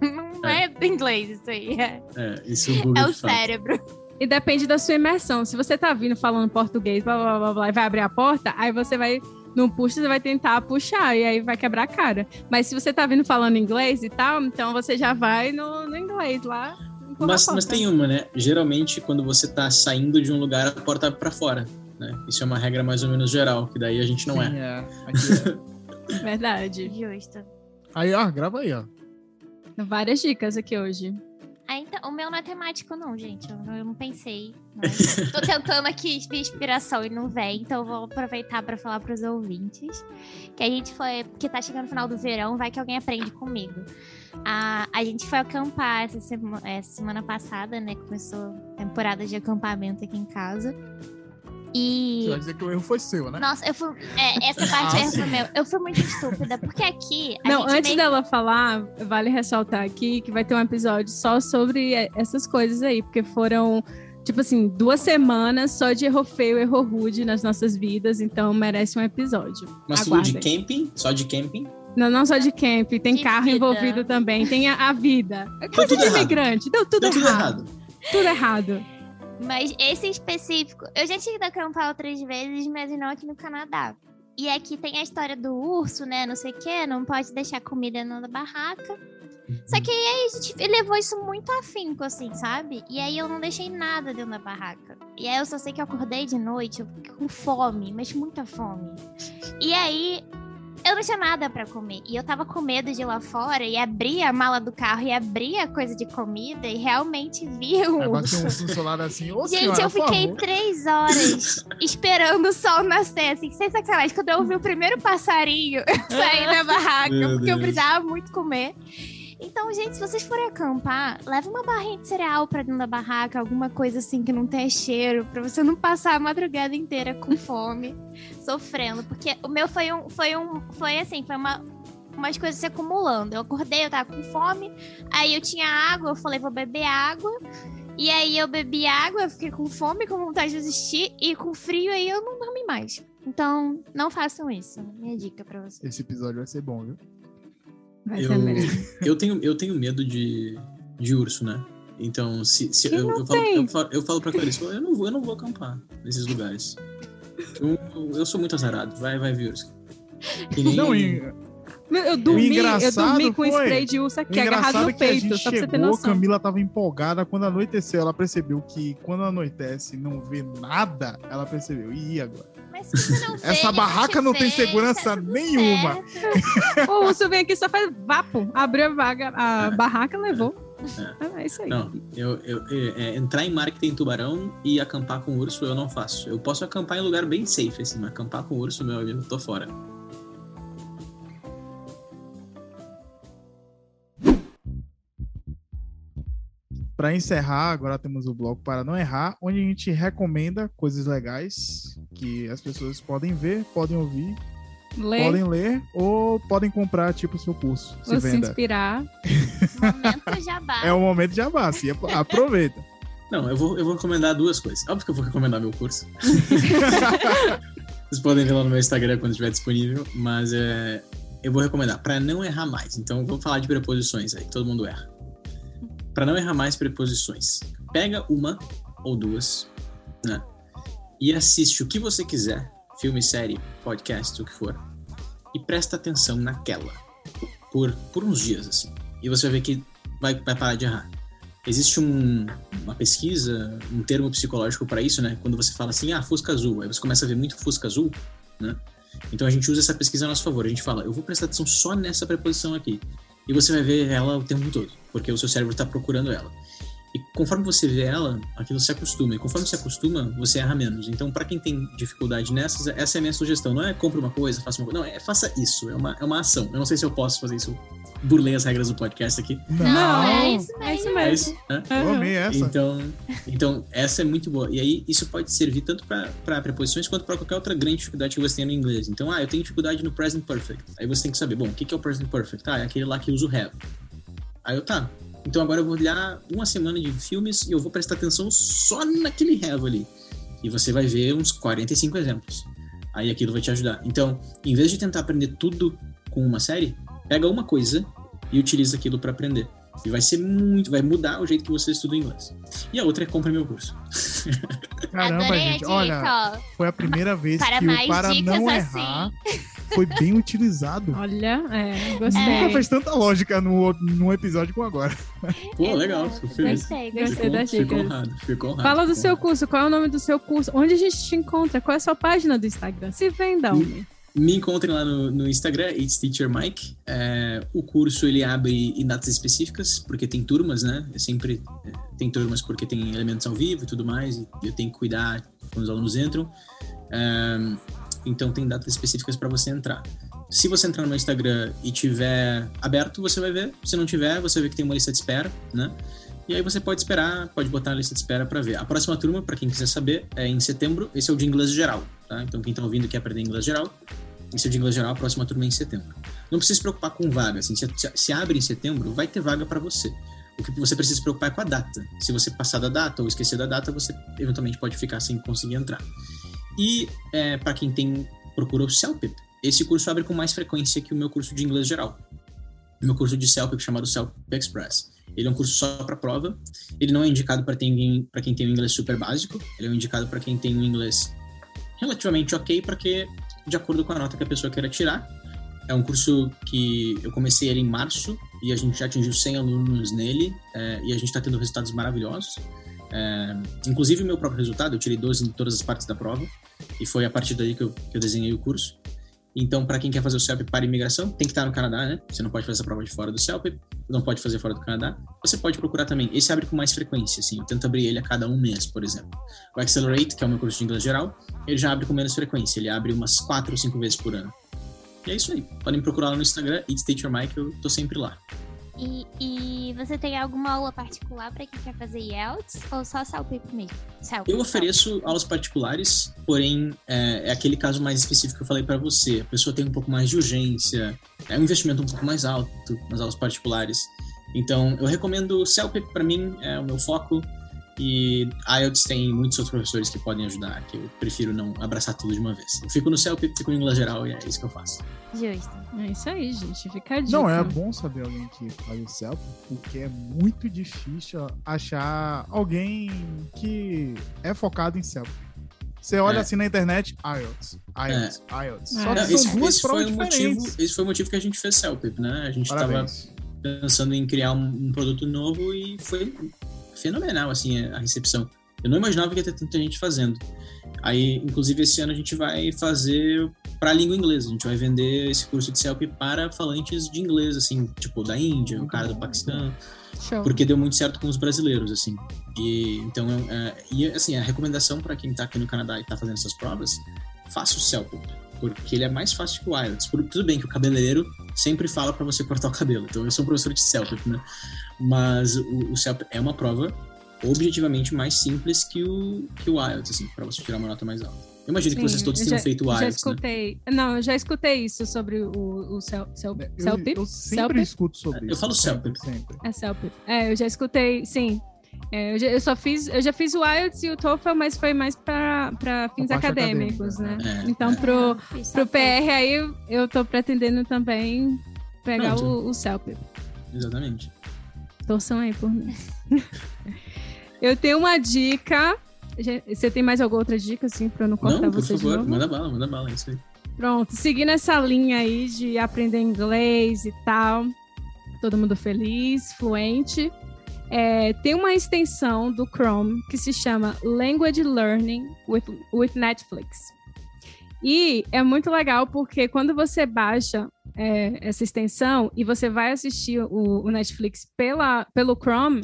não, [laughs] não é, é inglês isso aí. É, é isso é, é o cérebro. E depende da sua imersão. Se você tá vindo falando português, blá, blá, blá, blá, e vai abrir a porta, aí você vai não puxa, você vai tentar puxar e aí vai quebrar a cara. Mas se você tá vindo falando inglês e tal, então você já vai no, no inglês lá. Mas, mas tem uma, né? Geralmente, quando você tá saindo de um lugar, a porta abre pra fora. Né? Isso é uma regra mais ou menos geral, que daí a gente não Sim, é. é. é. [laughs] Verdade. Justo. Aí, ó, grava aí, ó. Várias dicas aqui hoje. Então, o meu não é temático, não, gente. Eu, eu não pensei. [laughs] Tô tentando aqui de inspiração e não vem, então vou aproveitar para falar para os ouvintes que a gente foi, que tá chegando no final do verão, vai que alguém aprende comigo. A, a gente foi acampar essa semana, essa semana passada, né? Começou a temporada de acampamento aqui em casa. E... Você vai dizer que o erro foi seu, né? Nossa, eu fui. É, essa parte ah, erro foi meu. Eu fui muito estúpida, porque aqui. Não, antes meio... dela falar, vale ressaltar aqui que vai ter um episódio só sobre essas coisas aí, porque foram. Tipo assim, duas semanas só de erro feio, erro rude nas nossas vidas, então merece um episódio. Mas tudo de camping? Só de camping? Não, não só de camping, tem de carro vida. envolvido também, tem a, a vida. É coisa de imigrante, deu tudo Deu errado. Tudo errado. Tudo errado. Mas esse específico, eu já tive que acampar outras vezes, mas não aqui no Canadá. E aqui tem a história do urso, né? Não sei o quê, não pode deixar comida na barraca. Só que aí a gente levou isso muito afinco, assim, sabe? E aí eu não deixei nada dentro da barraca. E aí eu só sei que eu acordei de noite com fome, mas muita fome. E aí eu não tinha nada para comer. E eu tava com medo de ir lá fora e abrir a mala do carro e abrir a coisa de comida e realmente vi um. um [laughs] celular assim, Ô, Gente, senhora, eu fiquei três horas [laughs] esperando o sol nascer, assim, sem sacanagem. Quando eu ouvi o primeiro passarinho, [laughs] eu saí da barraca, Meu porque Deus. eu precisava muito comer. Então, gente, se vocês forem acampar, leve uma barrinha de cereal pra dentro da barraca, alguma coisa assim que não tenha cheiro, pra você não passar a madrugada inteira com [laughs] fome, sofrendo. Porque o meu foi um. Foi um. Foi assim, foi uma. Umas coisas se acumulando. Eu acordei, eu tava com fome, aí eu tinha água, eu falei, vou beber água. E aí eu bebi água, eu fiquei com fome, com vontade de desistir, e com frio aí eu não dormi mais. Então, não façam isso. Minha dica pra vocês. Esse episódio vai ser bom, viu? Vai eu, ser mesmo. Eu tenho, eu tenho medo de, de urso, né? Então, se, se eu, eu, falo, eu, falo, eu falo pra Clarice, eu não vou, eu não vou acampar nesses lugares. Eu, eu sou muito azarado. Vai, vai, urso. Nem... Não, e... Eu dormi, eu dormi com foi, spray de urso aqui, agarrado no peito, só pra você ter noção. Camila tava empolgada, quando anoiteceu, ela percebeu que quando anoitece não vê nada, ela percebeu, e agora? Mas se você não vê, Essa barraca não tem segurança tá nenhuma. [laughs] o urso vem aqui só faz vapo. Abriu a, vaga, a é. barraca levou. É. é. isso aí. Não, eu, eu, é, entrar em mar que tem tubarão e acampar com urso eu não faço. Eu posso acampar em lugar bem safe, assim, mas acampar com urso, meu amigo, tô fora. Para encerrar, agora temos o bloco para não errar, onde a gente recomenda coisas legais que as pessoas podem ver, podem ouvir, ler. podem ler ou podem comprar tipo o seu curso. Se ou venda. se inspirar. [laughs] momento jabá. É o momento jabá, sim, aproveita. Não, eu vou, eu vou recomendar duas coisas. Óbvio que eu vou recomendar meu curso. [laughs] Vocês podem ver lá no meu Instagram quando estiver disponível, mas é, eu vou recomendar para não errar mais. Então, vou falar de preposições aí, todo mundo erra para não errar mais preposições. Pega uma ou duas, né? E assiste o que você quiser, filme, série, podcast, o que for, e presta atenção naquela por, por uns dias, assim. E você vai ver que vai, vai parar de errar. Existe um, uma pesquisa, um termo psicológico para isso, né? Quando você fala assim, ah, Fusca Azul, aí você começa a ver muito Fusca Azul, né? Então a gente usa essa pesquisa a nosso favor. A gente fala, eu vou prestar atenção só nessa preposição aqui e você vai ver ela o tempo todo, porque o seu cérebro está procurando ela. E conforme você vê ela, aquilo se acostuma. E conforme se acostuma, você erra menos. Então, para quem tem dificuldade nessas, essa é a minha sugestão. Não é compre uma coisa, faça uma coisa. Não, é faça isso. É uma, é uma ação. Eu não sei se eu posso fazer isso. Burlei as regras do podcast aqui. Não, não é isso mesmo. É isso mesmo. É isso, né? Eu amei essa. Então, então, essa é muito boa. E aí, isso pode servir tanto para preposições quanto para qualquer outra grande dificuldade que você tenha no inglês. Então, ah, eu tenho dificuldade no present perfect. Aí você tem que saber, bom, o que é o present perfect? Ah, é aquele lá que usa o have. Aí eu, tá, então agora eu vou olhar uma semana de filmes e eu vou prestar atenção só naquele have ali. E você vai ver uns 45 exemplos. Aí aquilo vai te ajudar. Então, em vez de tentar aprender tudo com uma série, pega uma coisa e utiliza aquilo para aprender. E vai ser muito, vai mudar o jeito que você estuda inglês. E a outra é compre meu curso. Caramba, Adorei a gente, dica, olha, foi a primeira vez Para que o para não assim. errar foi bem [laughs] utilizado. Olha, é, Nunca gostei. fez tanta lógica no, no episódio como agora. Pô, legal, fico feliz. Gostei, Gostei fico dicas. honrado, fico honrado. Fala do seu honrado. curso, qual é o nome do seu curso? Onde a gente te encontra? Qual é a sua página do Instagram? Se venda, homem. Me encontrem lá no, no Instagram, It's Teacher Mike. É, o curso ele abre em datas específicas, porque tem turmas, né? É sempre é, tem turmas porque tem elementos ao vivo e tudo mais, e eu tenho que cuidar quando os alunos entram. É, então tem datas específicas para você entrar. Se você entrar no meu Instagram e tiver aberto, você vai ver. Se não tiver, você vê que tem uma lista de espera, né? E aí você pode esperar, pode botar na lista de espera para ver. A próxima turma, para quem quiser saber, é em setembro. Esse é o de inglês geral, tá? Então quem tá ouvindo quer aprender inglês geral, esse é o de inglês geral, a próxima turma é em setembro. Não precisa se preocupar com vaga, assim, se, se- abre em setembro, vai ter vaga para você. O que você precisa se preocupar é com a data. Se você passar da data ou esquecer da data, você eventualmente pode ficar sem conseguir entrar. E é, para quem tem procura o CELPIP, esse curso abre com mais frequência que o meu curso de inglês geral. O meu curso de CELPIP chamado CELPIP Express. Ele é um curso só para prova. Ele não é indicado para quem, tem um inglês super básico. Ele é indicado para quem tem um inglês relativamente ok, porque de acordo com a nota que a pessoa queira tirar. É um curso que eu comecei ele em março e a gente já atingiu 100 alunos nele é, e a gente está tendo resultados maravilhosos. É, inclusive o meu próprio resultado, eu tirei 12 em todas as partes da prova e foi a partir daí que eu, que eu desenhei o curso. Então, para quem quer fazer o CELP para imigração, tem que estar no Canadá, né? Você não pode fazer essa prova de fora do CELP, não pode fazer fora do Canadá. Você pode procurar também. Esse abre com mais frequência, assim. Eu tento abrir ele a cada um mês, por exemplo. O Accelerate, que é o meu curso de inglês geral, ele já abre com menos frequência. Ele abre umas quatro ou cinco vezes por ano. E é isso aí. Podem procurar lá no Instagram, It's Teacher Mike, eu tô sempre lá. E, e você tem alguma aula particular para quem quer fazer IELTS ou só CELPIP mesmo? CELPIP, Eu ofereço aulas particulares, porém é, é aquele caso mais específico que eu falei para você. A pessoa tem um pouco mais de urgência, é um investimento um pouco mais alto nas aulas particulares. Então, eu recomendo o CELPIP para mim, é o meu foco. E IELTS tem muitos outros professores que podem ajudar, que eu prefiro não abraçar tudo de uma vez. Eu fico no CELPIP, fico no inglês geral e é isso que eu faço. Justo. É isso aí, gente. Fica a dica. Não, é bom saber alguém que faz o CELP, porque é muito difícil achar alguém que é focado em CELP. Você olha É. assim na internet, IELTS, IELTS, IELTS. Só É. que Não, são esse, duas esse provas foi o motivo, diferentes. esse foi o motivo que a gente fez CELPIP, né? A gente estava pensando em criar um, um produto novo e foi fenomenal, assim, a recepção. Eu não imaginava que ia ter tanta gente fazendo. Aí, inclusive, esse ano a gente vai fazer para a língua inglesa. A gente vai vender esse curso de CELP para falantes de inglês, assim, tipo da Índia, o cara do Paquistão, Show. porque deu muito certo com os brasileiros, assim. E então, é, e assim, a recomendação para quem tá aqui no Canadá e tá fazendo essas provas, faça o CELP, porque ele é mais fácil que o IELTS. Por- Tudo bem que o cabeleireiro sempre fala para você cortar o cabelo. Então, eu sou um professor de CELP, né? Mas o, o CELP é uma prova objetivamente mais simples que o, que o IELTS, assim, para você tirar uma nota mais alta. Eu imagino que Sim, vocês todos eu tenham já- feito o Já IELTS, né? escutei. Não, eu já escutei isso sobre o, o Cel, Cel, Eu, Celpip? eu sempre Celpip? escuto sobre Eu isso. falo sempre, Celpip. sempre. É Celpip. É, eu já escutei, sim. É, eu, já, eu só fiz, eu já fiz o IELTS e o TOEFL, mas foi mais para fins acadêmicos, acadêmica, né? É, então, é. pro, pro. PR aí, eu- tô pretendendo também pegar Não, o, o Celpip. Exatamente. Torçam aí por mim. [laughs] eu tenho uma dica. Você tem mais alguma outra dica, assim, pra eu não cortar Não, por favor, novo? manda bala, manda bala, é isso aí. Pronto, seguindo essa linha aí de aprender inglês e tal, todo mundo feliz, fluente. É, tem uma extensão do Chrome que se chama Language Learning with, with Netflix. E é muito legal porque quando você baixa é, essa extensão e você vai assistir o, o Netflix pela, pelo Chrome,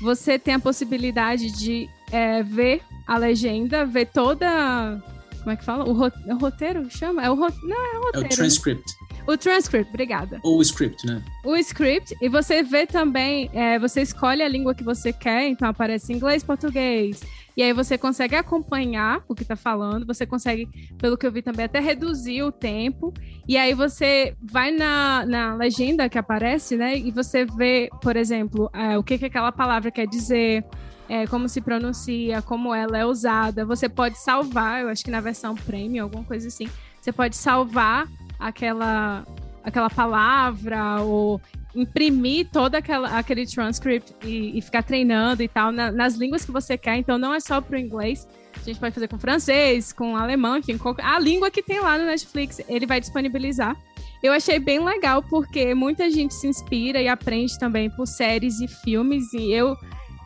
você tem a possibilidade de é, ver a legenda, ver toda. Como é que fala? O, é roteiro? Chama? É o ro- Não, é o É roteiro. o né? transcript, O transcript, obrigada. ou o script, né? O script, e você vê também, é, você escolhe a língua que você quer, então aparece inglês, português. E aí você consegue acompanhar o que tá falando, você consegue, pelo que eu vi também, até reduzir o tempo. E aí você vai na, na legenda que aparece, né? E você vê, por exemplo, é, o que, que aquela palavra quer dizer, é, como se pronuncia, como ela é usada. Você pode salvar, eu acho que na versão premium, alguma coisa assim, você pode salvar aquela aquela palavra ou imprimir todo aquela, aquele transcript e, e ficar treinando e tal na, nas línguas que você quer. Então não é só para o inglês. A gente pode fazer com francês, com alemão, enfim, a língua que tem lá no Netflix, ele vai disponibilizar. Eu achei bem legal porque muita gente se inspira e aprende também por séries e filmes e eu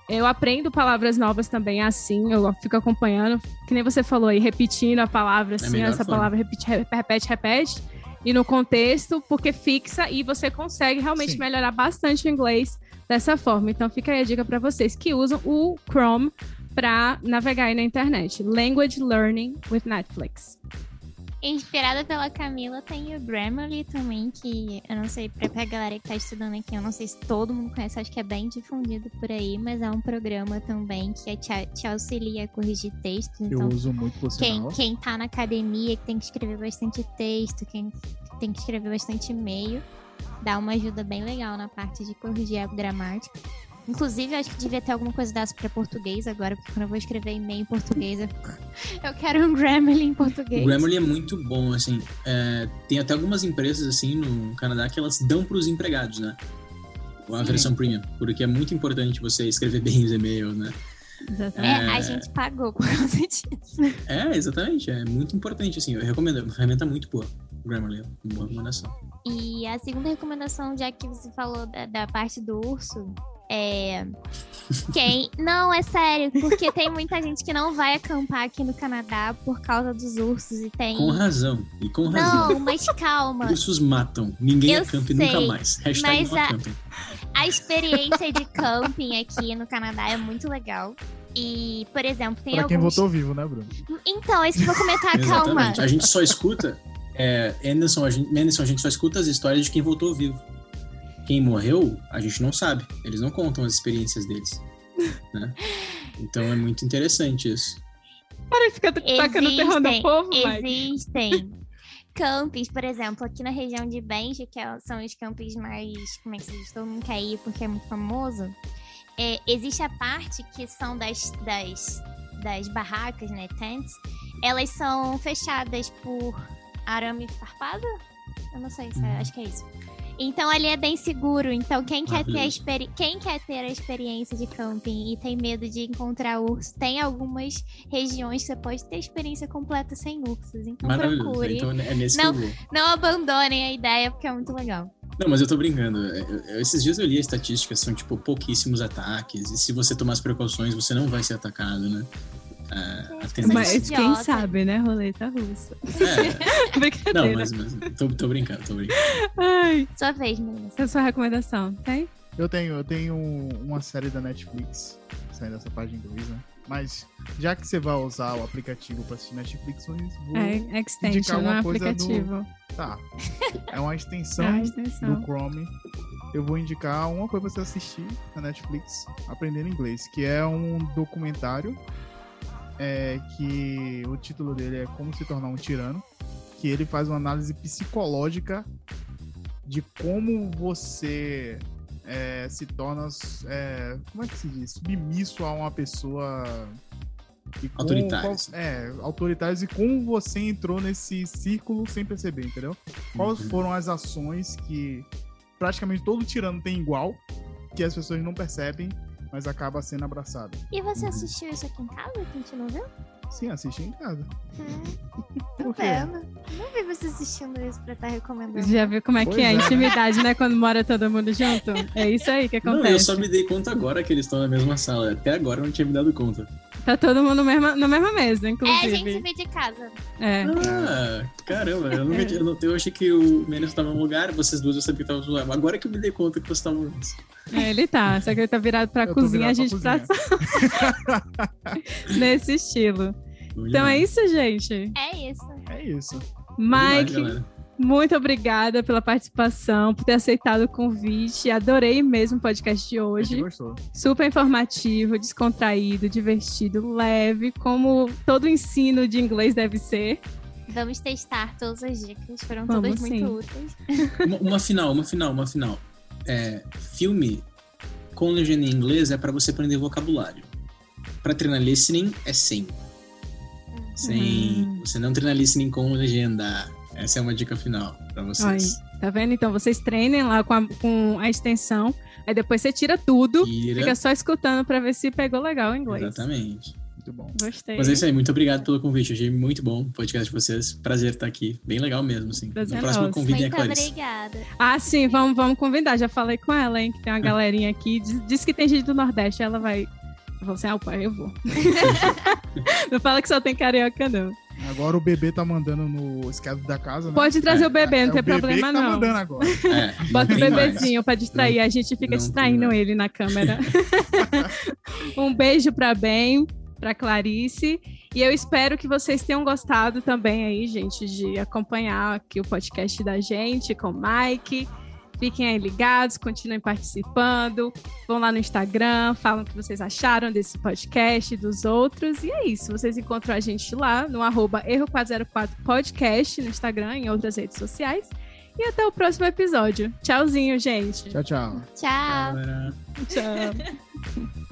eu aprendo palavras novas também assim, eu fico acompanhando, que nem você falou aí, repetindo a palavra assim, é essa forma. palavra repete, repete, repete, e no contexto, porque fixa e você consegue realmente Sim. melhorar bastante o inglês dessa forma. Então fica aí a dica para vocês que usam o Chrome para navegar aí na internet. Language Learning with Netflix. Inspirada pela Camila, tem o Grammarly também, que eu não sei, pra, pra galera que tá estudando aqui, eu não sei se todo mundo conhece, acho que é bem difundido por aí, mas é um programa também que te, te auxilia a corrigir textos. Então, eu uso muito por quem, quem tá na academia, que tem que escrever bastante texto, quem tem que escrever bastante e-mail, dá uma ajuda bem legal na parte de corrigir a gramática. Inclusive, acho que devia ter alguma coisa dessa para português agora, porque quando eu vou escrever e-mail em português, eu, [laughs] eu quero um Grammarly em português. O Grammarly é muito bom, assim. É, tem até algumas empresas, assim, no Canadá que elas dão para os empregados, né? A versão premium, porque é muito importante você escrever bem os e-mails, né? Exatamente. É, a gente pagou por causa disso. [laughs] É, exatamente. É muito importante, assim. Eu recomendo. É uma ferramenta muito boa. Grammarly, uma boa recomendação. E a segunda recomendação, já que você falou da, da parte do urso, é. Quem. Não, é sério, porque tem muita gente que não vai acampar aqui no Canadá por causa dos ursos e tem. Com razão. E com razão. Não, mas calma. Ursos matam. Ninguém Eu acampe sei, nunca mais. Hashtag mas a, a experiência de camping aqui no Canadá é muito legal. E, por exemplo, tem pra alguns... quem votou vivo, né, Bruno? Então, é isso que eu vou comentar, calma. A gente só escuta... É, Anderson, a gente, Anderson, a gente só escuta as histórias de quem votou vivo. Quem morreu, a gente não sabe. Eles não contam as experiências deles. [laughs] Né? Então é muito interessante isso. Para de ficar tacando terror no povo, Existem [laughs] campings, por exemplo, aqui na região de Benji, que é, são os campings mais, como é que se diz, todo mundo quer ir porque é muito famoso, é, existe a parte que são das, das, das barracas, né, tents, elas são fechadas por arame farpado? Eu não sei, se é, uhum. acho que é isso. Então ali é bem seguro. Então quem quer, ter a experi quem quer ter a experiência de camping e tem medo de encontrar urso, tem algumas regiões que você pode ter experiência completa sem ursos. Então procure. Então, é nesse não, não abandonem a ideia porque é muito legal. Não, mas eu tô brincando. É, esses dias eu li a estatística, são tipo pouquíssimos ataques. E se você tomar as precauções, você não vai ser atacado, né? É, mas quem sabe, né? Roleta russa. É. [laughs] Brincadeira. Não, mas, mas tô, tô, brincando, tô brincando. Ai. Sua vez, menina. Essa é a sua recomendação, tem? Eu tenho, eu tenho uma série da Netflix, saindo dessa página em inglês, né? Mas já que você vai usar o aplicativo para assistir Netflix, eu vou é extension, não é aplicativo. Do... Tá. É uma extensão, [laughs] é uma extensão do Chrome. Eu vou indicar uma coisa para você assistir na Netflix, aprendendo inglês, que é um documentário é, que o título dele é Como se tornar um tirano, que ele faz uma análise psicológica de como você é, se torna, é, como é que se diz, submisso a uma pessoa autoritários. É, autoritários e como você entrou nesse círculo sem perceber, entendeu? Quais uhum. foram as ações que praticamente todo tirano tem igual, que as pessoas não percebem mas acaba sendo abraçado. E você uhum. assistiu isso aqui em casa? Que a gente não viu? Sim, assisti em casa. Hum, [laughs] tô vendo. Não vi você assistindo isso pra estar tá recomendando. Já viu como é pois que é, a é. intimidade, né? Quando mora todo mundo junto? É isso aí que acontece. Não, eu só me dei conta agora que eles estão na mesma sala. Até agora eu não tinha me dado conta. Tá todo mundo mesma, na mesma mesa, inclusive. É, a gente vê de casa. É. Ah, caramba, eu, não, é. eu, não, eu achei que o Menos estava no lugar, vocês duas eu sabia que estavam no lugar. Agora que eu me dei conta que vocês estavam É, ele tá, só que ele tá virado pra eu cozinha, a gente pra, pra [laughs] Nesse estilo. Então é isso, gente. É isso. É isso. Mike, muito obrigada pela participação, por ter aceitado o convite. Adorei mesmo o podcast de hoje. Super informativo, descontraído, divertido, leve, como todo ensino de inglês deve ser. Vamos testar todas as dicas, foram Vamos, todas sim. muito úteis. [laughs] Uma, uma, final, uma final, uma final. É, filme com legenda em inglês é para você aprender vocabulário. Para treinar listening é sem. Sem. Uhum. Você não treina listening com legenda. Essa é uma dica final para vocês. Aí, tá vendo? Então vocês treinem lá com a, com a extensão, aí depois você tira tudo, tira. fica só escutando para ver se pegou legal o inglês. Exatamente. Muito bom. Gostei. Mas é isso aí, muito obrigado pelo convite. Achei muito bom o podcast de vocês. Prazer estar aqui. Bem legal mesmo, sim. Prazer Na próxima convidem Muito a Clarice. obrigada. Ah, sim, vamos, vamos convidar. Já falei com ela, hein? Que tem uma galerinha aqui. Diz, diz que tem gente do Nordeste, ela vai. Eu vou assim, ah, pai, eu vou. [laughs] não fala que só tem carioca, não. Agora o bebê tá mandando no schedule da casa, né? Pode trazer É, o bebê, não É tem o bebê problema, tá não. mandando agora. É, Bota o tem mais. bebezinho pra distrair, a gente fica não distraindo ele na câmera. [laughs] [laughs] um beijo pra Ben, pra Clarice. E eu espero que vocês tenham gostado também aí, gente, de acompanhar aqui o podcast da gente com o Mike. Fiquem aí ligados, continuem participando. Vão lá no Instagram, falam o que vocês acharam desse podcast e dos outros. E é isso. Vocês encontram a gente lá no arroba Erro404 Podcast no Instagram e em outras redes sociais. E até o próximo episódio. Tchauzinho, gente. Tchau, tchau. Tchau. Galera. Tchau. [laughs]